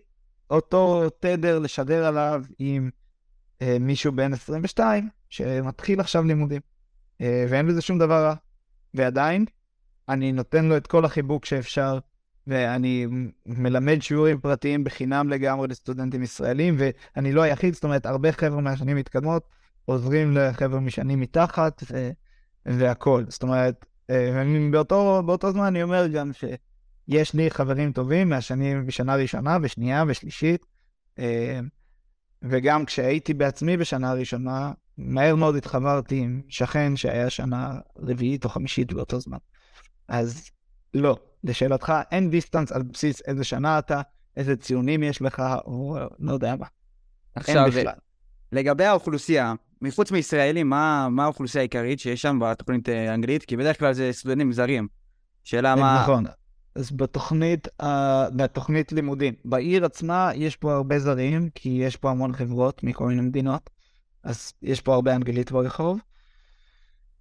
אותו תדר לשדר עליו עם אה, מישהו בן 22 שמתחיל עכשיו לימודים, אה, ואין בזה שום דבר רע. ועדיין, אני נותן לו את כל החיבוק שאפשר, ואני מלמד שיעורים פרטיים בחינם לגמרי לסטודנטים ישראלים, ואני לא היחיד, זאת אומרת, הרבה חבר'ה מהשנים מתקדמות עוזרים לחבר'ה משנים מתחת, ו... והכול. זאת אומרת, אה, באותו, באותו זמן אני אומר גם שיש לי חברים טובים מהשנים, בשנה ראשונה ושנייה ושלישית, אה, וגם כשהייתי בעצמי בשנה הראשונה, מהר מאוד התחברתי עם שכן שהיה שנה רביעית או חמישית באותו זמן. אז לא, לשאלתך, אין דיסטנס על בסיס איזה שנה אתה, איזה ציונים יש לך, או לא יודע מה. עכשיו, לגבי האוכלוסייה, מחוץ מישראלים, מה, מה האוכלוסייה העיקרית שיש שם בתוכנית האנגלית? כי בדרך כלל זה סטודנטים זרים. שאלה מה... נכון. אז בתוכנית, uh, בתוכנית לימודים, בעיר עצמה יש פה הרבה זרים, כי יש פה המון חברות מכל מיני מדינות, אז יש פה הרבה אנגלית ברחוב.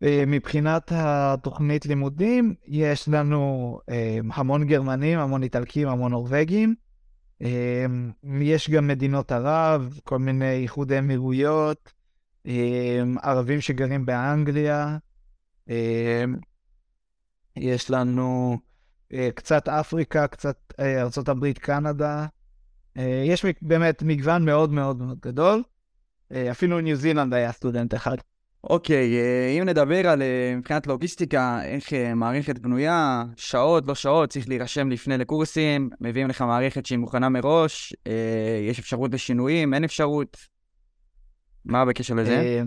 מבחינת התוכנית לימודים, יש לנו um, המון גרמנים, המון איטלקים, המון נורבגים. Um, יש גם מדינות ערב, כל מיני איחוד אמירויות, ערבים שגרים באנגליה. יש לנו קצת אפריקה, קצת ארה"ב, קנדה. יש באמת מגוון מאוד מאוד מאוד גדול. אפילו ניו זילנד היה סטודנט אחד. אוקיי, אה, אם נדבר על אה, מבחינת לוגיסטיקה, איך אה, מערכת בנויה, שעות, לא שעות, צריך להירשם לפני לקורסים, מביאים לך מערכת שהיא מוכנה מראש, יש אפשרות לשינויים, אין אפשרות. מה בקשר לזה?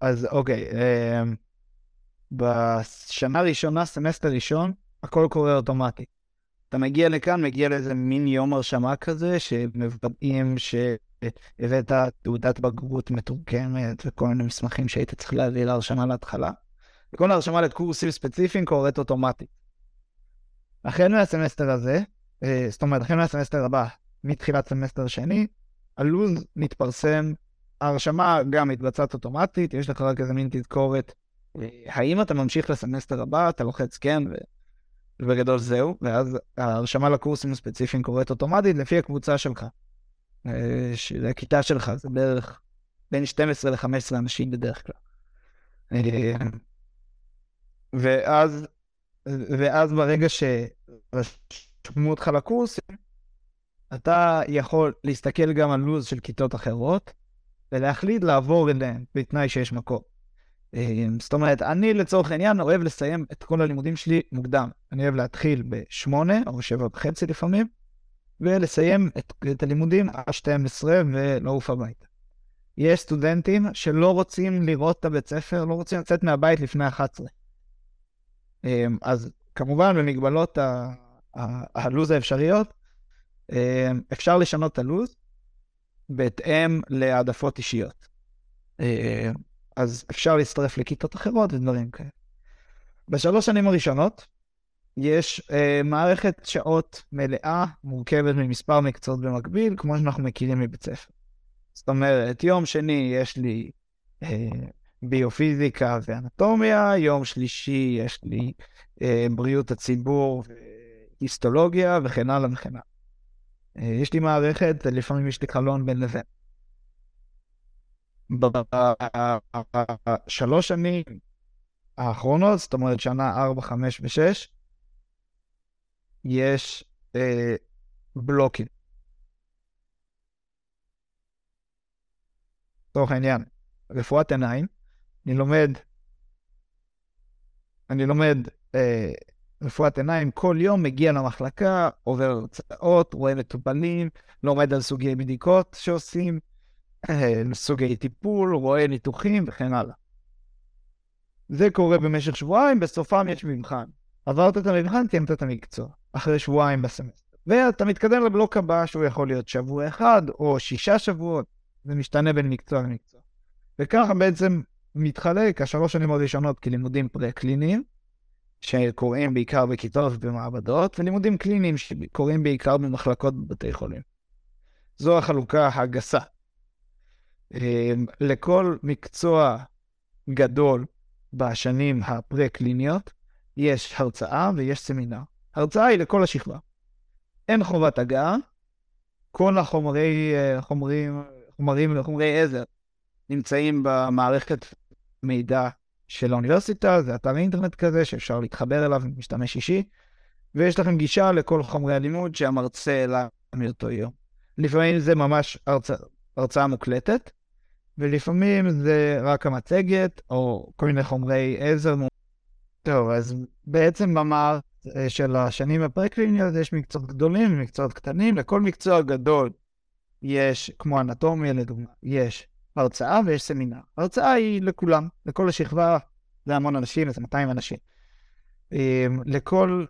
אז אוקיי, בשנה הראשונה, סמסטר ראשון, הכל קורה אוטומטי. אתה מגיע לכאן, מגיע לאיזה מין יום הרשמה כזה, שמוודאים ש... הבאת תעודת בגרות מתורגמת וכל מיני מסמכים שהיית צריך להביא להרשמה להתחלה. וכל ההרשמה לקורסים ספציפיים קורית אוטומטית. החל מהסמסטר הזה, אה, זאת אומרת, החל מהסמסטר הבא, מתחילת סמסטר שני, הלו"ז מתפרסם, ההרשמה גם מתבצעת אוטומטית, יש לך רק איזה מין תזכורת. אה, האם אתה ממשיך לסמסטר הבא, אתה לוחץ כן, ו... ובגדול זהו, ואז ההרשמה לקורסים הספציפיים קורית אוטומטית לפי הקבוצה שלך. אה, הכיתה שלך, זה בערך בין 12 ל-15 אנשים בדרך כלל. אה, ואז, ואז ברגע שרשמו אותך לקורסים, אתה יכול להסתכל גם על לו"ז של כיתות אחרות, ולהחליט לעבור אליהן בתנאי שיש מקום. אה, זאת אומרת, אני לצורך העניין אוהב לסיים את כל הלימודים שלי מוקדם. אני אוהב להתחיל ב-8 או 7 וחצי לפעמים, ולסיים את, את הלימודים עד 12 ולעוף הביתה. יש סטודנטים שלא רוצים לראות את הבית ספר, לא רוצים לצאת מהבית לפני 11. אמ, אז כמובן, במגבלות הלו"ז האפשריות, אמ, אפשר לשנות את הלו"ז בהתאם להעדפות אישיות. אמ, אז אפשר להצטרף לכיתות אחרות ודברים כאלה. בשלוש שנים הראשונות, יש uh, מערכת שעות מלאה, מורכבת ממספר מקצועות במקביל, כמו שאנחנו מכירים מבית ספר. זאת אומרת, יום שני יש לי uh, ביופיזיקה ואנטומיה, יום שלישי יש לי uh, בריאות הציבור והיסטולוגיה וכן הלאה וכן הלאה. Uh, יש לי מערכת, לפעמים יש לי חלון בין לבין. בשלוש שנים האחרונות, זאת אומרת שנה 4, 5 ו-6, יש אה, בלוקים. לצורך העניין, רפואת עיניים, אני לומד, אני לומד אה, רפואת עיניים, כל יום מגיע למחלקה, עובר הרצאות, רואה מטופלים, לומד על סוגי בדיקות שעושים, אה, סוגי טיפול, רואה ניתוחים וכן הלאה. זה קורה במשך שבועיים, בסופם יש מבחן. עברת את המבחן, תיאמת את המקצוע. אחרי שבועיים בסמסטר. ואתה מתקדם לבלוק הבא, שהוא יכול להיות שבוע אחד, או שישה שבועות, זה משתנה בין מקצוע למקצוע. וככה בעצם מתחלק השלוש שנים הראשונות כלימודים פרה-קליניים, שקורים בעיקר בכיתות ובמעבדות, ולימודים קליניים שקורים בעיקר במחלקות בבתי חולים. זו החלוקה הגסה. אמ, לכל מקצוע גדול בשנים הפרה-קליניות, יש הרצאה ויש סמינר. הרצאה היא לכל השכבה. אין חובת הגעה, כל החומרי, חומרים, חומרים וחומרי עזר נמצאים במערכת מידע של האוניברסיטה, זה אתר אינטרנט כזה שאפשר להתחבר אליו עם משתמש אישי, ויש לכם גישה לכל חומרי הלימוד שהמרצה העלה מאותו יום. לפעמים זה ממש הרצא, הרצאה מוקלטת, ולפעמים זה רק המצגת, או כל מיני חומרי עזר. טוב, אז בעצם במער אה, של השנים הפרקליניות יש מקצועות גדולים ומקצועות קטנים. לכל מקצוע גדול יש, כמו אנטומיה לדוגמה, יש הרצאה ויש סמינר. הרצאה היא לכולם, לכל השכבה, זה המון אנשים, זה 200 אנשים. אמ, לכל,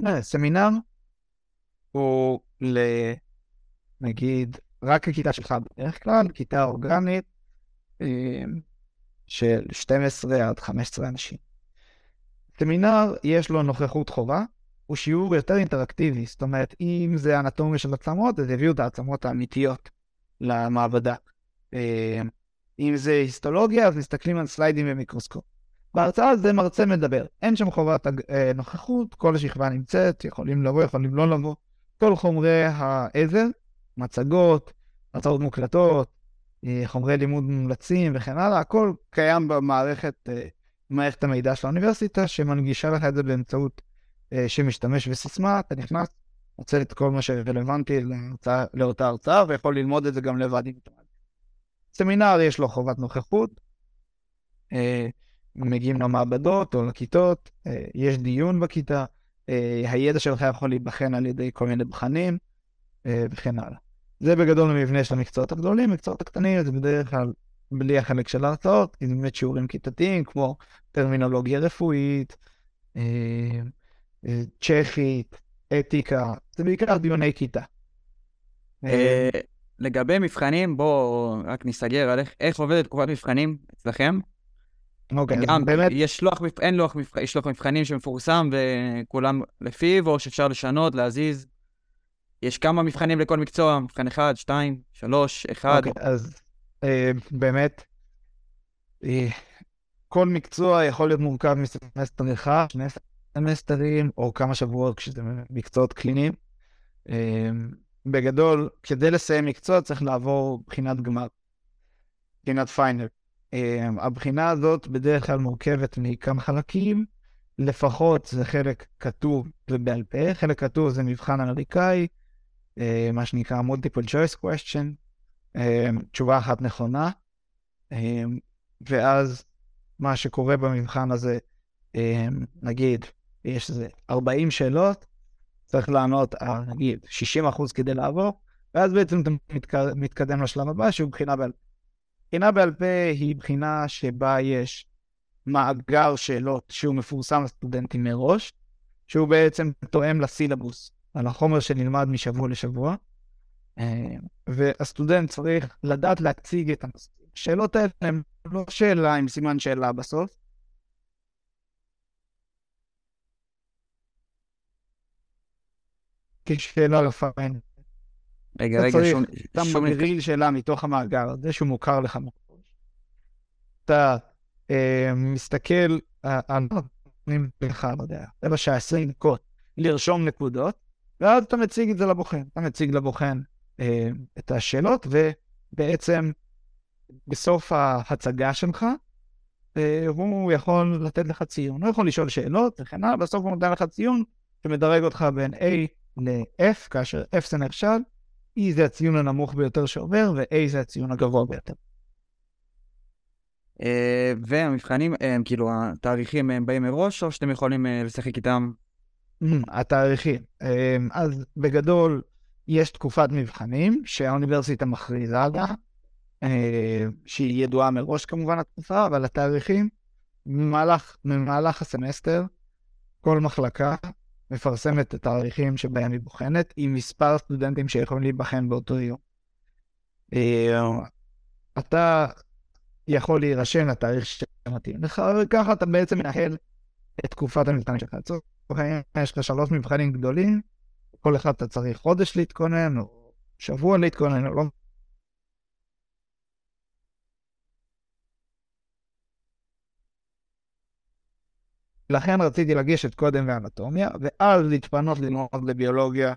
וסמינר הוא ל... נגיד, רק הכיתה שלך בדרך כלל, כיתה אורגנית אמ, של 12 עד 15 אנשים. סמינר יש לו נוכחות חובה, הוא שיעור יותר אינטראקטיבי, זאת אומרת, אם זה אנטומיה של עצמות, אז יביאו את העצמות האמיתיות למעבדה. אמ, אם זה היסטולוגיה, אז מסתכלים על סליידים במיקרוסקופ. בהרצאה זה מרצה מדבר, אין שם חובת אה, נוכחות, כל השכבה נמצאת, יכולים לבוא, יכולים לא לבוא. כל חומרי העזר, מצגות, הרצאות מוקלטות, אה, חומרי לימוד מומלצים וכן הלאה, הכל קיים במערכת אה, מערכת המידע של האוניברסיטה, שמנגישה לך את זה באמצעות שמשתמש וסיסמה, אתה נכנס, מוצא את כל מה שרלוונטי להרצאה, לאותה הרצאה, ויכול ללמוד את זה גם לבד עם סמינר יש לו חובת נוכחות, אה, מגיעים למעבדות או לכיתות, אה, יש דיון בכיתה, אה, הידע שלך יכול להיבחן על ידי כל מיני בחנים אה, וכן הלאה. זה בגדול המבנה של המקצועות הגדולים, מקצועות הקטנים זה בדרך כלל בלי החלק של ההרצאות, כי זה באמת שיעורים כיתתיים כמו טרמינולוגיה רפואית, אה, אה, צ'כית, אתיקה, זה בעיקר דיוני כיתה. אה, לגבי מבחנים, בואו רק נסגר על איך, עובדת תקופת מבחנים אצלכם. אוקיי, אז באמת, יש לוח, אין לוח, יש לוח מבחנים שמפורסם וכולם לפיו, או שאפשר לשנות, להזיז. יש כמה מבחנים לכל מקצוע, מבחן אחד, שתיים, שלוש, אחד. אוקיי, אז באמת, אה, כל מקצוע יכול להיות מורכב מסמסטר אחד, שני סמסטרים, או כמה שבועות כשזה מקצועות קליניים. אה, בגדול, כדי לסיים מקצוע צריך לעבור בחינת גמר, בחינת final. אה, הבחינה הזאת בדרך כלל מורכבת מכמה חלקים, לפחות זה חלק כתוב ובעל פה, חלק כתוב זה מבחן אמריקאי, אה, מה שנקרא multiple choice question, אה, תשובה אחת נכונה, אה, ואז מה שקורה במבחן הזה, אה, נגיד, יש איזה 40 שאלות, צריך לענות נגיד 60% כדי לעבור, ואז בעצם אתה מתק- מתקדם לשלב הבא שהוא בחינה בעל פה. בחינה בעל פה היא בחינה שבה יש מאגר שאלות שהוא מפורסם לסטודנטים מראש, שהוא בעצם תואם לסילבוס, על החומר שנלמד משבוע לשבוע, אה, והסטודנט צריך לדעת להציג את הנושא. השאלות האלה הן לא שאלה עם סימן שאלה בסוף, כשאלה לפעמים. רגע, אתה רגע, צריך, שום... אתה שום... מגריל שאלה מתוך המאגר הזה שהוא מוכר לך. אתה אה, מסתכל אה, על נותנים לך, לא יודע, רבע שעה, עשרים דקות, לרשום נקודות, ואז אתה מציג את זה לבוחן. אתה מציג לבוחן את השאלות, ובעצם בסוף ההצגה שלך, אה, הוא יכול לתת לך ציון. הוא יכול לשאול שאלות וכן הלאה, בסוף הוא נותן לך ציון שמדרג אותך בין A ל-F, כאשר F זה נכשל, E זה הציון הנמוך ביותר שעובר, ו-A זה הציון הגבוה ביותר. אה, והמבחנים, הם כאילו, התאריכים הם באים מראש, או שאתם יכולים אה, לשחק איתם? Mm, התאריכים. אמ, אז בגדול, יש תקופת מבחנים שהאוניברסיטה מכריזה עליה, אה, שהיא ידועה מראש כמובן התקופה, אבל התאריכים, במהלך, במהלך הסמסטר, כל מחלקה מפרסמת את התאריכים שבהם היא בוחנת, עם מספר סטודנטים שיכולים להיבחן באותו יום. אה, אתה יכול להירשם לתאריך שמתאים לך, וככה אתה בעצם מנהל את תקופת המבחנים שלך. יש לך שלוש מבחנים גדולים, כל אחד אתה צריך חודש להתכונן, או שבוע להתכונן, או לא. לכן רציתי לגשת קודם באנטומיה, ואז להתפנות ללמוד לביולוגיה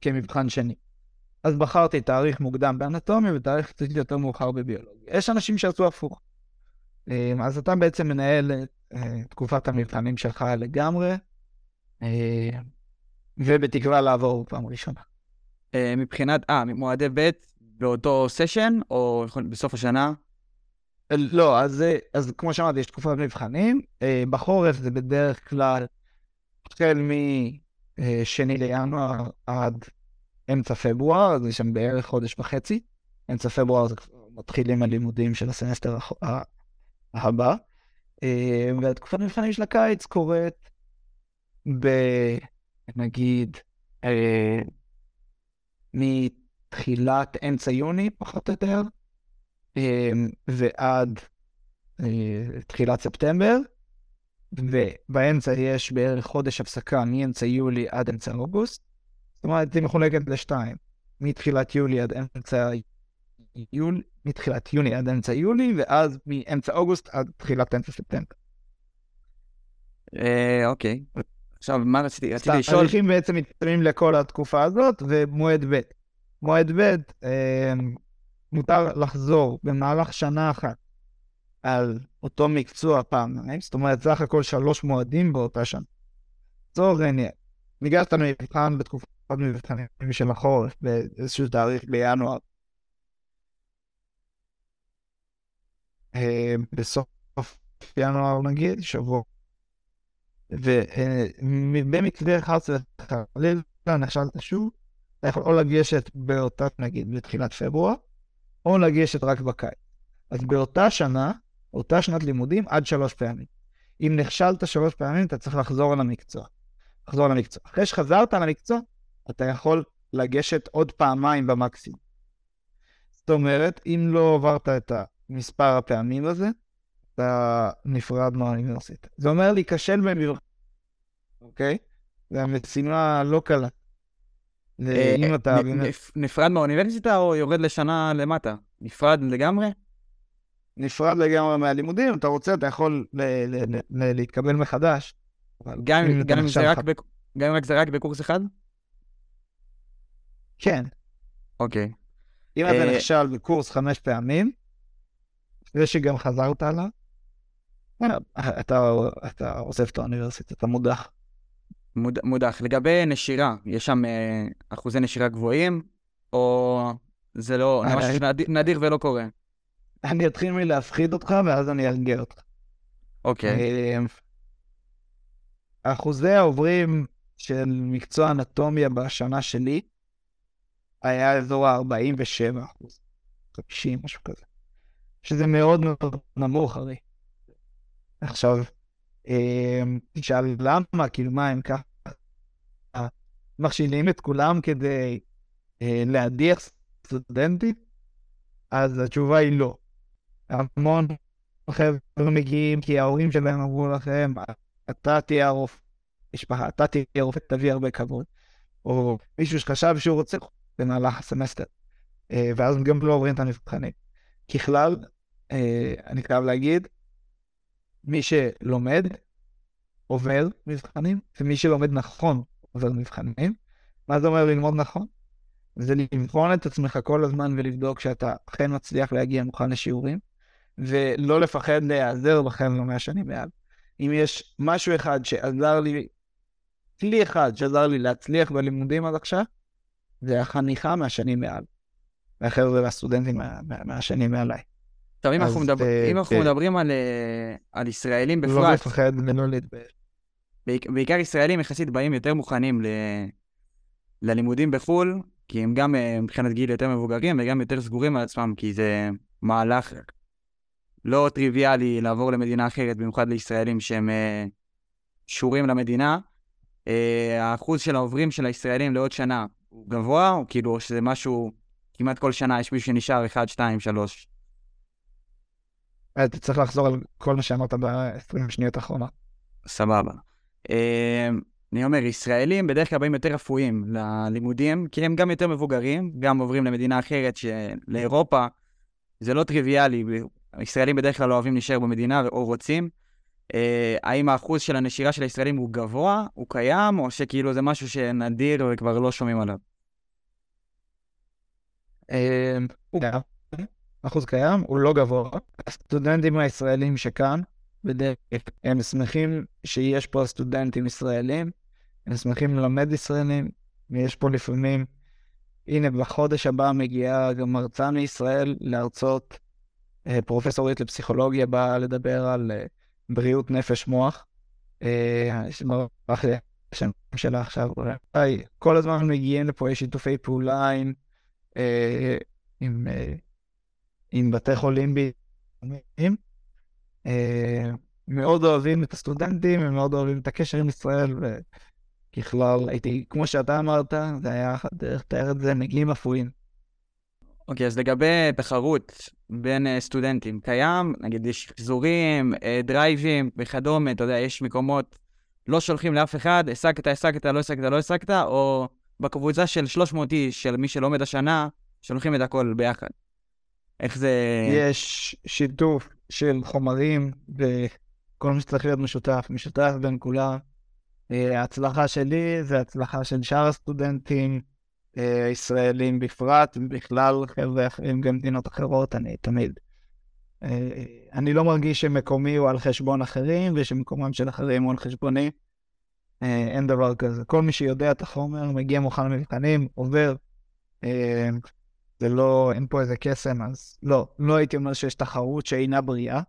כמבחן שני. אז בחרתי תאריך מוקדם באנטומיה ותאריך קצת יותר מאוחר בביולוגיה. יש אנשים שעשו הפוך. אמ, אז אתה בעצם מנהל את אה, תקופת המבחנים שלך לגמרי, אה, ובתקווה לעבור פעם ראשונה. אה, מבחינת, אה, מועדי ב' באותו סשן, או בסוף השנה? לא, אז, אז כמו שאמרתי, יש תקופת מבחנים. בחורף זה בדרך כלל החל משני לינואר עד אמצע פברואר, אז יש שם בערך חודש וחצי. אמצע פברואר זה מתחילים הלימודים של הסמסטר הבא. אה, והתקופת המבחנים של הקיץ קורית ב... נגיד, אה, מתחילת אמצע יוני, פחות או יותר, אה, ועד תחילת ספטמבר, ובאמצע יש בערך חודש הפסקה מאמצע יולי עד אמצע אוגוסט. זאת אומרת, היא מחולקת לשתיים, מתחילת יולי עד אמצע יולי, מתחילת יוני עד אמצע יולי, ואז מאמצע אוגוסט עד תחילת אמצע ספטמבר. אה, אוקיי. עכשיו, מה רציתי? רציתי לשאול... תאריכים בעצם מתקדמים לכל התקופה הזאת, ומועד ב'. מועד ב', אה, מותר לחזור במהלך שנה אחת על אותו מקצוע פעמיים, זאת אומרת, סך הכל שלוש מועדים באותה שנה. לצורך העניין, ניגשת למבחן בתקופת מבחנים של החורף באיזשהו תאריך בינואר אה, בסוף ינואר נגיד, שבוע. ובמקרה אחד חלילה נכשלת שוב, אתה יכול או לגשת באותה, נגיד, בתחילת פברואר, או לגשת רק בקיץ. אז באותה שנה, אותה שנת לימודים, עד שלוש פעמים. אם נכשלת שלוש פעמים, אתה צריך לחזור על המקצוע. לחזור על המקצוע. אחרי שחזרת על המקצוע, אתה יכול לגשת עוד פעמיים במקסימום. זאת אומרת, אם לא עברת את מספר הפעמים הזה, אתה נפרד מהאוניברסיטה. זה אומר להיכשל במיוחד, אוקיי? זו המשימה לא קלה. אה, אם אתה... נפרד מהאוניברסיטה או יורד לשנה למטה? נפרד לגמרי? נפרד לגמרי מהלימודים, אם אתה רוצה, אתה יכול להתקבל מחדש. גם אם זה רק בקורס אחד? כן. אוקיי. אם אתה אה, נכשל בקורס חמש פעמים, זה שגם חזרת עליו, אתה, אתה עוזב את האוניברסיטה, אתה מודח. מוד, מודח. לגבי נשירה, יש שם אה, אחוזי נשירה גבוהים, או זה לא, זה משהו נדיר, נדיר ולא קורה? אני אתחיל מלהפחיד אותך, ואז אני ארגיע אותך. אוקיי. אה, אחוזי העוברים של מקצוע אנטומיה בשנה שלי, היה אזור ה-47 אחוז, 50, משהו כזה. שזה מאוד מאוד נמוך הרי. עכשיו, אמ, תשאל למה, כאילו מה הם ככה מכשילים את כולם כדי אה, להדיח סטודנטים? אז התשובה היא לא. המון חבר'ה מגיעים כי ההורים שלהם אמרו לכם, אתה תהיה הרופא, משפחה, אתה תהיה רופא, תביא הרבה כבוד. או מישהו שחשב שהוא רוצה במהלך הסמסטר, אה, ואז גם לא עוברים את המבחנים. ככלל, אה, אני חייב להגיד, מי שלומד עובר מבחנים, ומי שלומד נכון עובר מבחנים. מה זה אומר ללמוד נכון? זה לבחון את עצמך כל הזמן ולבדוק שאתה אכן מצליח להגיע מוכן לשיעורים, ולא לפחד להיעזר בכם לא מהשנים מעל. אם יש משהו אחד שעזר לי, כלי אחד שעזר לי להצליח בלימודים עד עכשיו, זה החניכה מהשנים מעל. והחבר'ה והסטודנטים מה, מה, מהשנים מעליי. טוב, אם אנחנו, מדבר, אה, אם אנחנו מדברים על, אה, על ישראלים בפרט... לא מפחד ולא להתבייש. בעיקר ישראלים יחסית באים יותר מוכנים ל... ללימודים בחו"ל, כי הם גם אה, מבחינת גיל יותר מבוגרים וגם יותר סגורים על עצמם, כי זה מהלך לא טריוויאלי לעבור למדינה אחרת, במיוחד לישראלים שהם קשורים למדינה. האחוז של העוברים של הישראלים לעוד שנה הוא גבוה, או כאילו שזה משהו, כמעט כל שנה יש מישהו שנשאר 1, 2, 3. אתה צריך לחזור על כל מה שאמרת ב-20 שניות האחרונות. סבבה. אמ, אני אומר, ישראלים בדרך כלל באים יותר רפואיים ללימודים, כי הם גם יותר מבוגרים, גם עוברים למדינה אחרת, שלאירופה זה לא טריוויאלי, ישראלים בדרך כלל לא אוהבים להישאר במדינה או רוצים, אה, האם האחוז של הנשירה של הישראלים הוא גבוה, הוא קיים, או שכאילו זה משהו שנדיר וכבר לא שומעים עליו? אה, הוא אחוז קיים, הוא לא גבוה. הסטודנטים הישראלים שכאן, בדרך הם שמחים שיש פה סטודנטים ישראלים, הם שמחים ללמד ישראלים, ויש פה לפעמים, הנה, בחודש הבא מגיעה גם מרצה מישראל להרצות, אה, פרופסורית לפסיכולוגיה באה לדבר על אה, בריאות נפש מוח. ברח לי השם שלה עכשיו. כל הזמן מגיעים לפה, יש שיתופי פעולה עם, עם, עם בתי חולים בימים. מאוד אוהבים את הסטודנטים, הם מאוד אוהבים את הקשר עם ישראל, וככלל, הייתי, כמו שאתה אמרת, זה היה דרך לתאר את זה, מגיעים אפויים. אוקיי, okay, אז לגבי תחרות בין uh, סטודנטים, קיים, נגיד יש חזורים, uh, דרייבים וכדומה, אתה יודע, יש מקומות, לא שולחים לאף אחד, השגת, השגת, לא השגת, לא השגת, או בקבוצה של 300 איש, של מי שלומד השנה, שולחים את הכל ביחד. איך זה... יש שיתוף של חומרים וכל מה שצריך להיות משותף, משותף בין כולם. אה, ההצלחה שלי זה הצלחה של שאר הסטודנטים, אה, ישראלים בפרט, ובכלל חבר'ה אחרים גם מדינות אחרות, אני תמיד. אה, אני לא מרגיש שמקומי הוא על חשבון אחרים, ושמקומם של אחרים הוא על חשבוני. אין דבר כזה. כל מי שיודע את החומר, מגיע מוכן למבחנים, עובר. זה לא, אין פה איזה קסם, אז לא, לא הייתי אומר שיש תחרות שאינה בריאה.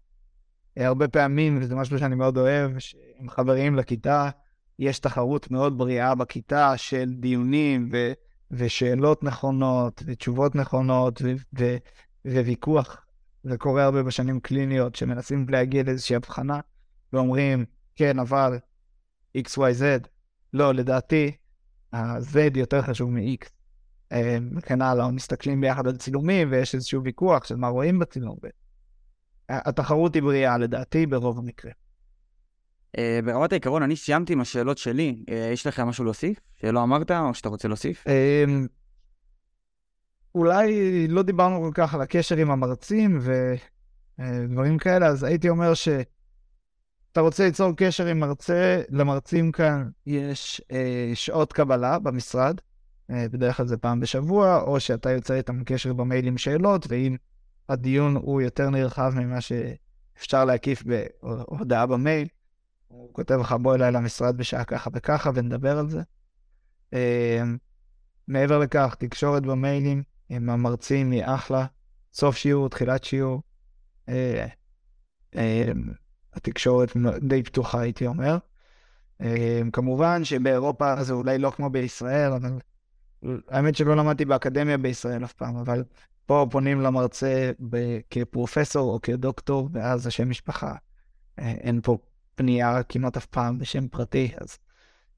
הרבה פעמים, וזה משהו שאני מאוד אוהב, עם חברים לכיתה, יש תחרות מאוד בריאה בכיתה של דיונים ו- ושאלות נכונות ותשובות נכונות ו- ו- וויכוח. זה קורה הרבה בשנים קליניות, שמנסים להגיע לאיזושהי הבחנה ואומרים, כן, אבל XYZ, לא, לדעתי, ה-Z יותר חשוב מ-X. וכן הלאה, מסתכלים ביחד על צילומים ויש איזשהו ויכוח של מה רואים בצילום. התחרות היא בריאה לדעתי ברוב המקרה. אה, ברמת העיקרון, אני סיימתי עם השאלות שלי. אה, יש לך משהו להוסיף שלא אמרת או שאתה רוצה להוסיף? אמ, אולי לא דיברנו כל כך על הקשר עם המרצים ודברים אה, כאלה, אז הייתי אומר שאתה רוצה ליצור קשר עם מרצה, למרצים כאן יש שעות קבלה במשרד, בדרך כלל זה פעם בשבוע, או שאתה יוצא איתם קשר במייל עם שאלות, ואם הדיון הוא יותר נרחב ממה שאפשר להקיף בהודעה במייל, הוא כותב לך בוא אליי למשרד בשעה ככה וככה ונדבר על זה. אמ, מעבר לכך, תקשורת במיילים עם המרצים היא אחלה. סוף שיעור, תחילת שיעור. אה, התקשורת די פתוחה, הייתי אומר. כמובן שבאירופה זה אולי לא כמו בישראל, אבל האמת שלא למדתי באקדמיה בישראל אף פעם, אבל פה פונים למרצה ב- כפרופסור או כדוקטור, ואז השם משפחה. אה, אין פה פנייה כמעט אף פעם בשם פרטי, אז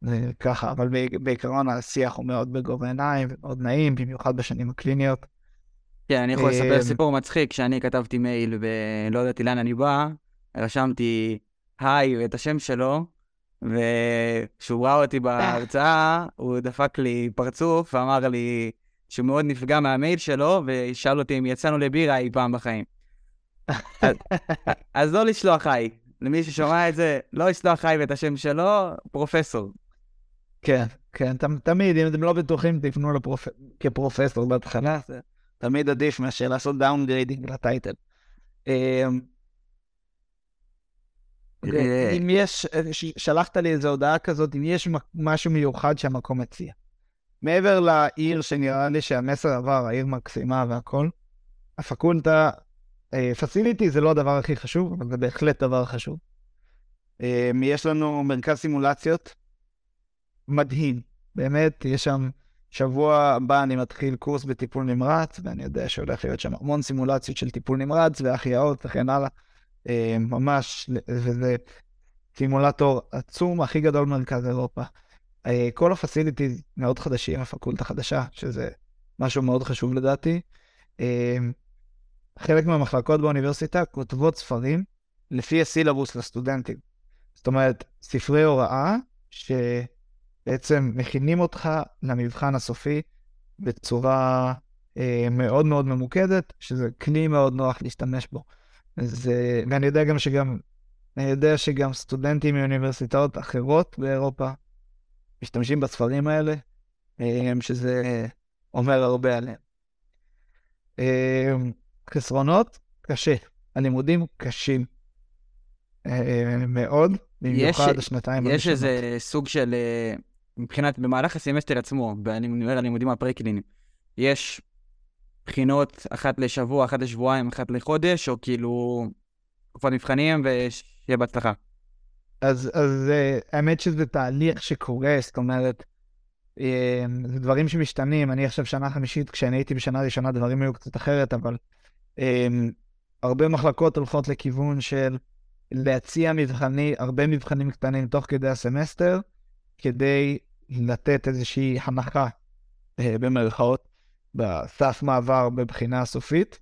זה ככה, אבל בעיקרון השיח הוא מאוד בגובה העיניים ומאוד נעים, במיוחד בשנים הקליניות. כן, אני יכול לספר אה, סיפור מצחיק, שאני כתבתי מייל ולא ידעתי לאן אני בא, רשמתי היי ואת השם שלו, וכשהוא ראה אותי בהרצאה, הוא דפק לי פרצוף ואמר לי שהוא מאוד נפגע מהמייל שלו, ושאל אותי אם יצאנו לבירה אי פעם בחיים. אז, אז לא לשלוח היי. למי ששומע את זה, לא לשלוח היי ואת השם שלו, פרופסור. כן, כן, ת, תמיד, אם אתם לא בטוחים, תפנו לפרופ... כפרופסור בהתחלה, זה תמיד עדיף מאשר לעשות downgrading ל title. אמ, אה, אם יש, שלחת לי איזו הודעה כזאת, אם יש משהו מיוחד שהמקום מציע. מעבר לעיר שנראה לי שהמסר עבר, העיר מקסימה והכל, הפקולטה, פסיליטי זה לא הדבר הכי חשוב, אבל זה בהחלט דבר חשוב. אה, יש לנו מרכז סימולציות מדהים, באמת, יש שם, שבוע הבא אני מתחיל קורס בטיפול נמרץ, ואני יודע שהולך להיות שם המון סימולציות של טיפול נמרץ והחייאות וכן הלאה. אה, ממש, וזה סימולטור עצום, הכי גדול במרכז אירופה. אה, כל הפסיליטיז מאוד חדשים, הפקולטה חדשה, שזה משהו מאוד חשוב לדעתי. אה, חלק מהמחלקות באוניברסיטה כותבות ספרים לפי הסילבוס לסטודנטים. זאת אומרת, ספרי הוראה שבעצם מכינים אותך למבחן הסופי בצורה מאוד מאוד ממוקדת, שזה כלי מאוד נוח להשתמש בו. זה, ואני יודע גם שגם אני יודע שגם סטודנטים מאוניברסיטאות אחרות באירופה משתמשים בספרים האלה, אה, שזה אומר הרבה עליהם. אה, חסרונות, קשה. הלימודים קשים אה, מאוד, במיוחד יש- השנתיים יש הראשונות. איזה סוג של, מבחינת, במהלך הסמסטר עצמו, אני מדבר על הלימודים הפרה-קליניים, יש בחינות אחת לשבוע, אחת לשבועיים, אחת לחודש, או כאילו תקופת מבחנים, ושיהיה בהצלחה. אז, אז אה, האמת שזה תהליך שקורה, זאת אומרת, אה, זה דברים שמשתנים. אני עכשיו שנה חמישית, כשאני הייתי בשנה ראשונה דברים היו קצת אחרת, אבל אה, הרבה מחלקות הולכות לכיוון של להציע מבחני, הרבה מבחנים קטנים תוך כדי הסמסטר, כדי לתת איזושהי הנחה, במרכאות, בסף מעבר בבחינה הסופית,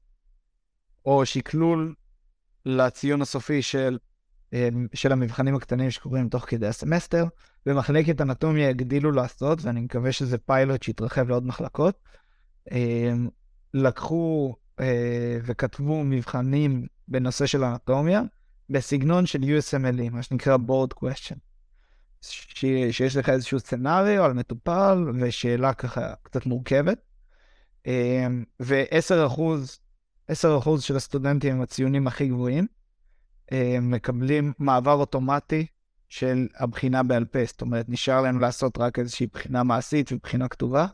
או שקלול לציון הסופי של אה, של המבחנים הקטנים שקורים תוך כדי הסמסטר. במחלקת אנטומיה הגדילו לעשות, ואני מקווה שזה פיילוט שיתרחב לעוד מחלקות. אה, לקחו אה, וכתבו מבחנים בנושא של אנטומיה בסגנון של USMLE, מה שנקרא board question. ש... שיש לך איזשהו סצנריו על מטופל ושאלה ככה קצת מורכבת. אה, ו-10% 10% של הסטודנטים עם הציונים הכי גבוהים אה, מקבלים מעבר אוטומטי של הבחינה בעל פה. זאת אומרת, נשאר להם לעשות רק איזושהי בחינה מעשית ובחינה כתובה,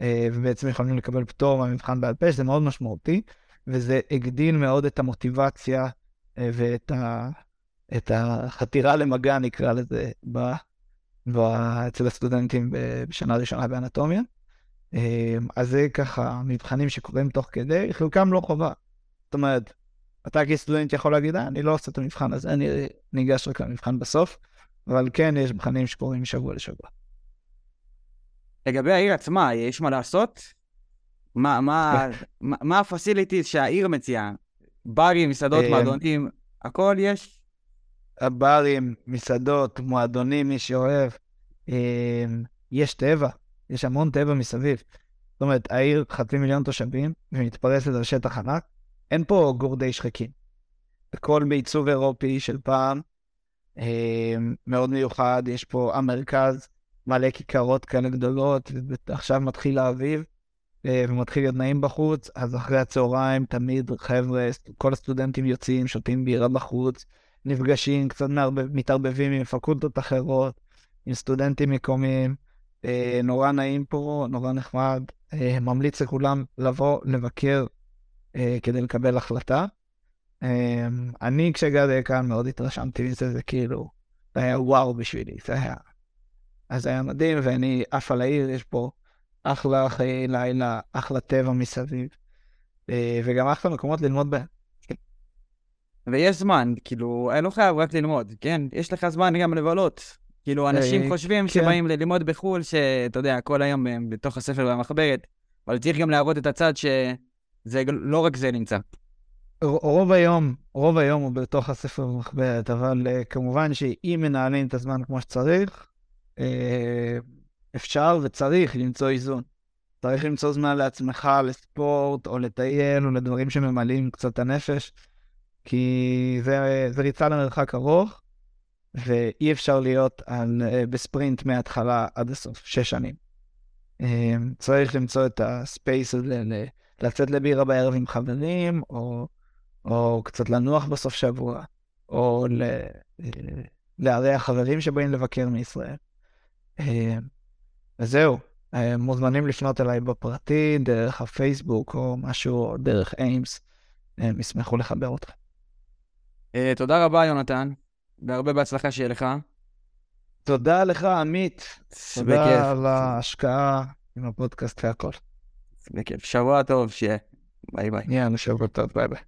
אה, ובעצם יכולים לקבל פטור מהמבחן בעל פה, שזה מאוד משמעותי, וזה הגדיל מאוד את המוטיבציה ואת ה... את החתירה למגע, נקרא לזה, ב... ב... אצל הסטודנטים בשנה ראשונה באנטומיה. אה, אז זה ככה מבחנים שקורים תוך כדי, חלקם לא חובה. זאת אומרת, אתה כסטודנט יכול להגיד, "אה, אני לא עושה את המבחן הזה, אני ניגש רק למבחן בסוף, אבל כן, יש מבחנים שקורים משבוע לשבוע. לגבי העיר עצמה, יש מה לעשות? מה, מה, (laughs) מה, מה הפסיליטיז שהעיר מציעה? ברים, מסעדות, אה, מועדונים, הכל יש? הברים, מסעדות, מועדונים, מי שאוהב, אה, יש טבע, יש המון טבע מסביב. זאת אומרת, העיר חצי מיליון תושבים, ומתפרסת על שטח ענק, אין פה גורדי שחקים. הכל בעיצוב אירופי של פעם, אה, מאוד מיוחד, יש פה המרכז, מלא כיכרות כאלה גדולות, ועכשיו מתחיל האביב, אה, ומתחיל להיות נעים בחוץ, אז אחרי הצהריים תמיד חבר'ה, כל הסטודנטים יוצאים, שותים בירה בחוץ, נפגשים, קצת מתערבבים עם פקולטות אחרות, עם סטודנטים מקומיים. אה, נורא נעים פה, נורא נחמד. אה, ממליץ לכולם לבוא, לבקר, אה, כדי לקבל החלטה. אני כשהגעתי לכאן מאוד התרשמתי מזה, זה כאילו, זה היה וואו בשבילי, זה היה... אז זה היה מדהים, ואני עף על העיר, יש פה אחלה חיי לילה, אחלה טבע מסביב, וגם אחלה מקומות ללמוד בהם. ויש זמן, כאילו, אני לא חייב רק ללמוד, כן? יש לך זמן גם לבלות. כאילו, אנשים אה, חושבים כן. שבאים ללמוד בחו"ל, שאתה יודע, כל היום הם בתוך הספר והמחברת, אבל צריך גם להראות את הצד שזה לא רק זה נמצא. רוב היום, רוב היום הוא בתוך הספר במחברת, אבל uh, כמובן שאם מנהלים את הזמן כמו שצריך, uh, אפשר וצריך למצוא איזון. צריך למצוא זמן לעצמך, לספורט, או לטייל, או לדברים שממלאים קצת את הנפש, כי זה, זה ריצה למרחק ארוך, ואי אפשר להיות על, uh, בספרינט מההתחלה עד הסוף, שש שנים. Uh, צריך למצוא את הספייס הזה, לצאת לבירה בערב עם חברים, או... או קצת לנוח בסוף שבוע, או ל... לארח חברים שבאים לבקר מישראל. אה, וזהו, אה, מוזמנים לפנות אליי בפרטי, דרך הפייסבוק או משהו, או דרך איימס, הם ישמחו לחבר אותך. אה, תודה רבה, יונתן, והרבה בהצלחה שיהיה לך. תודה לך, עמית. בכיף. תודה על ההשקעה עם הפודקאסט והכל. בכיף. שבוע טוב שיהיה. ביי ביי. יאללה, שבוע טוב, ביי ביי.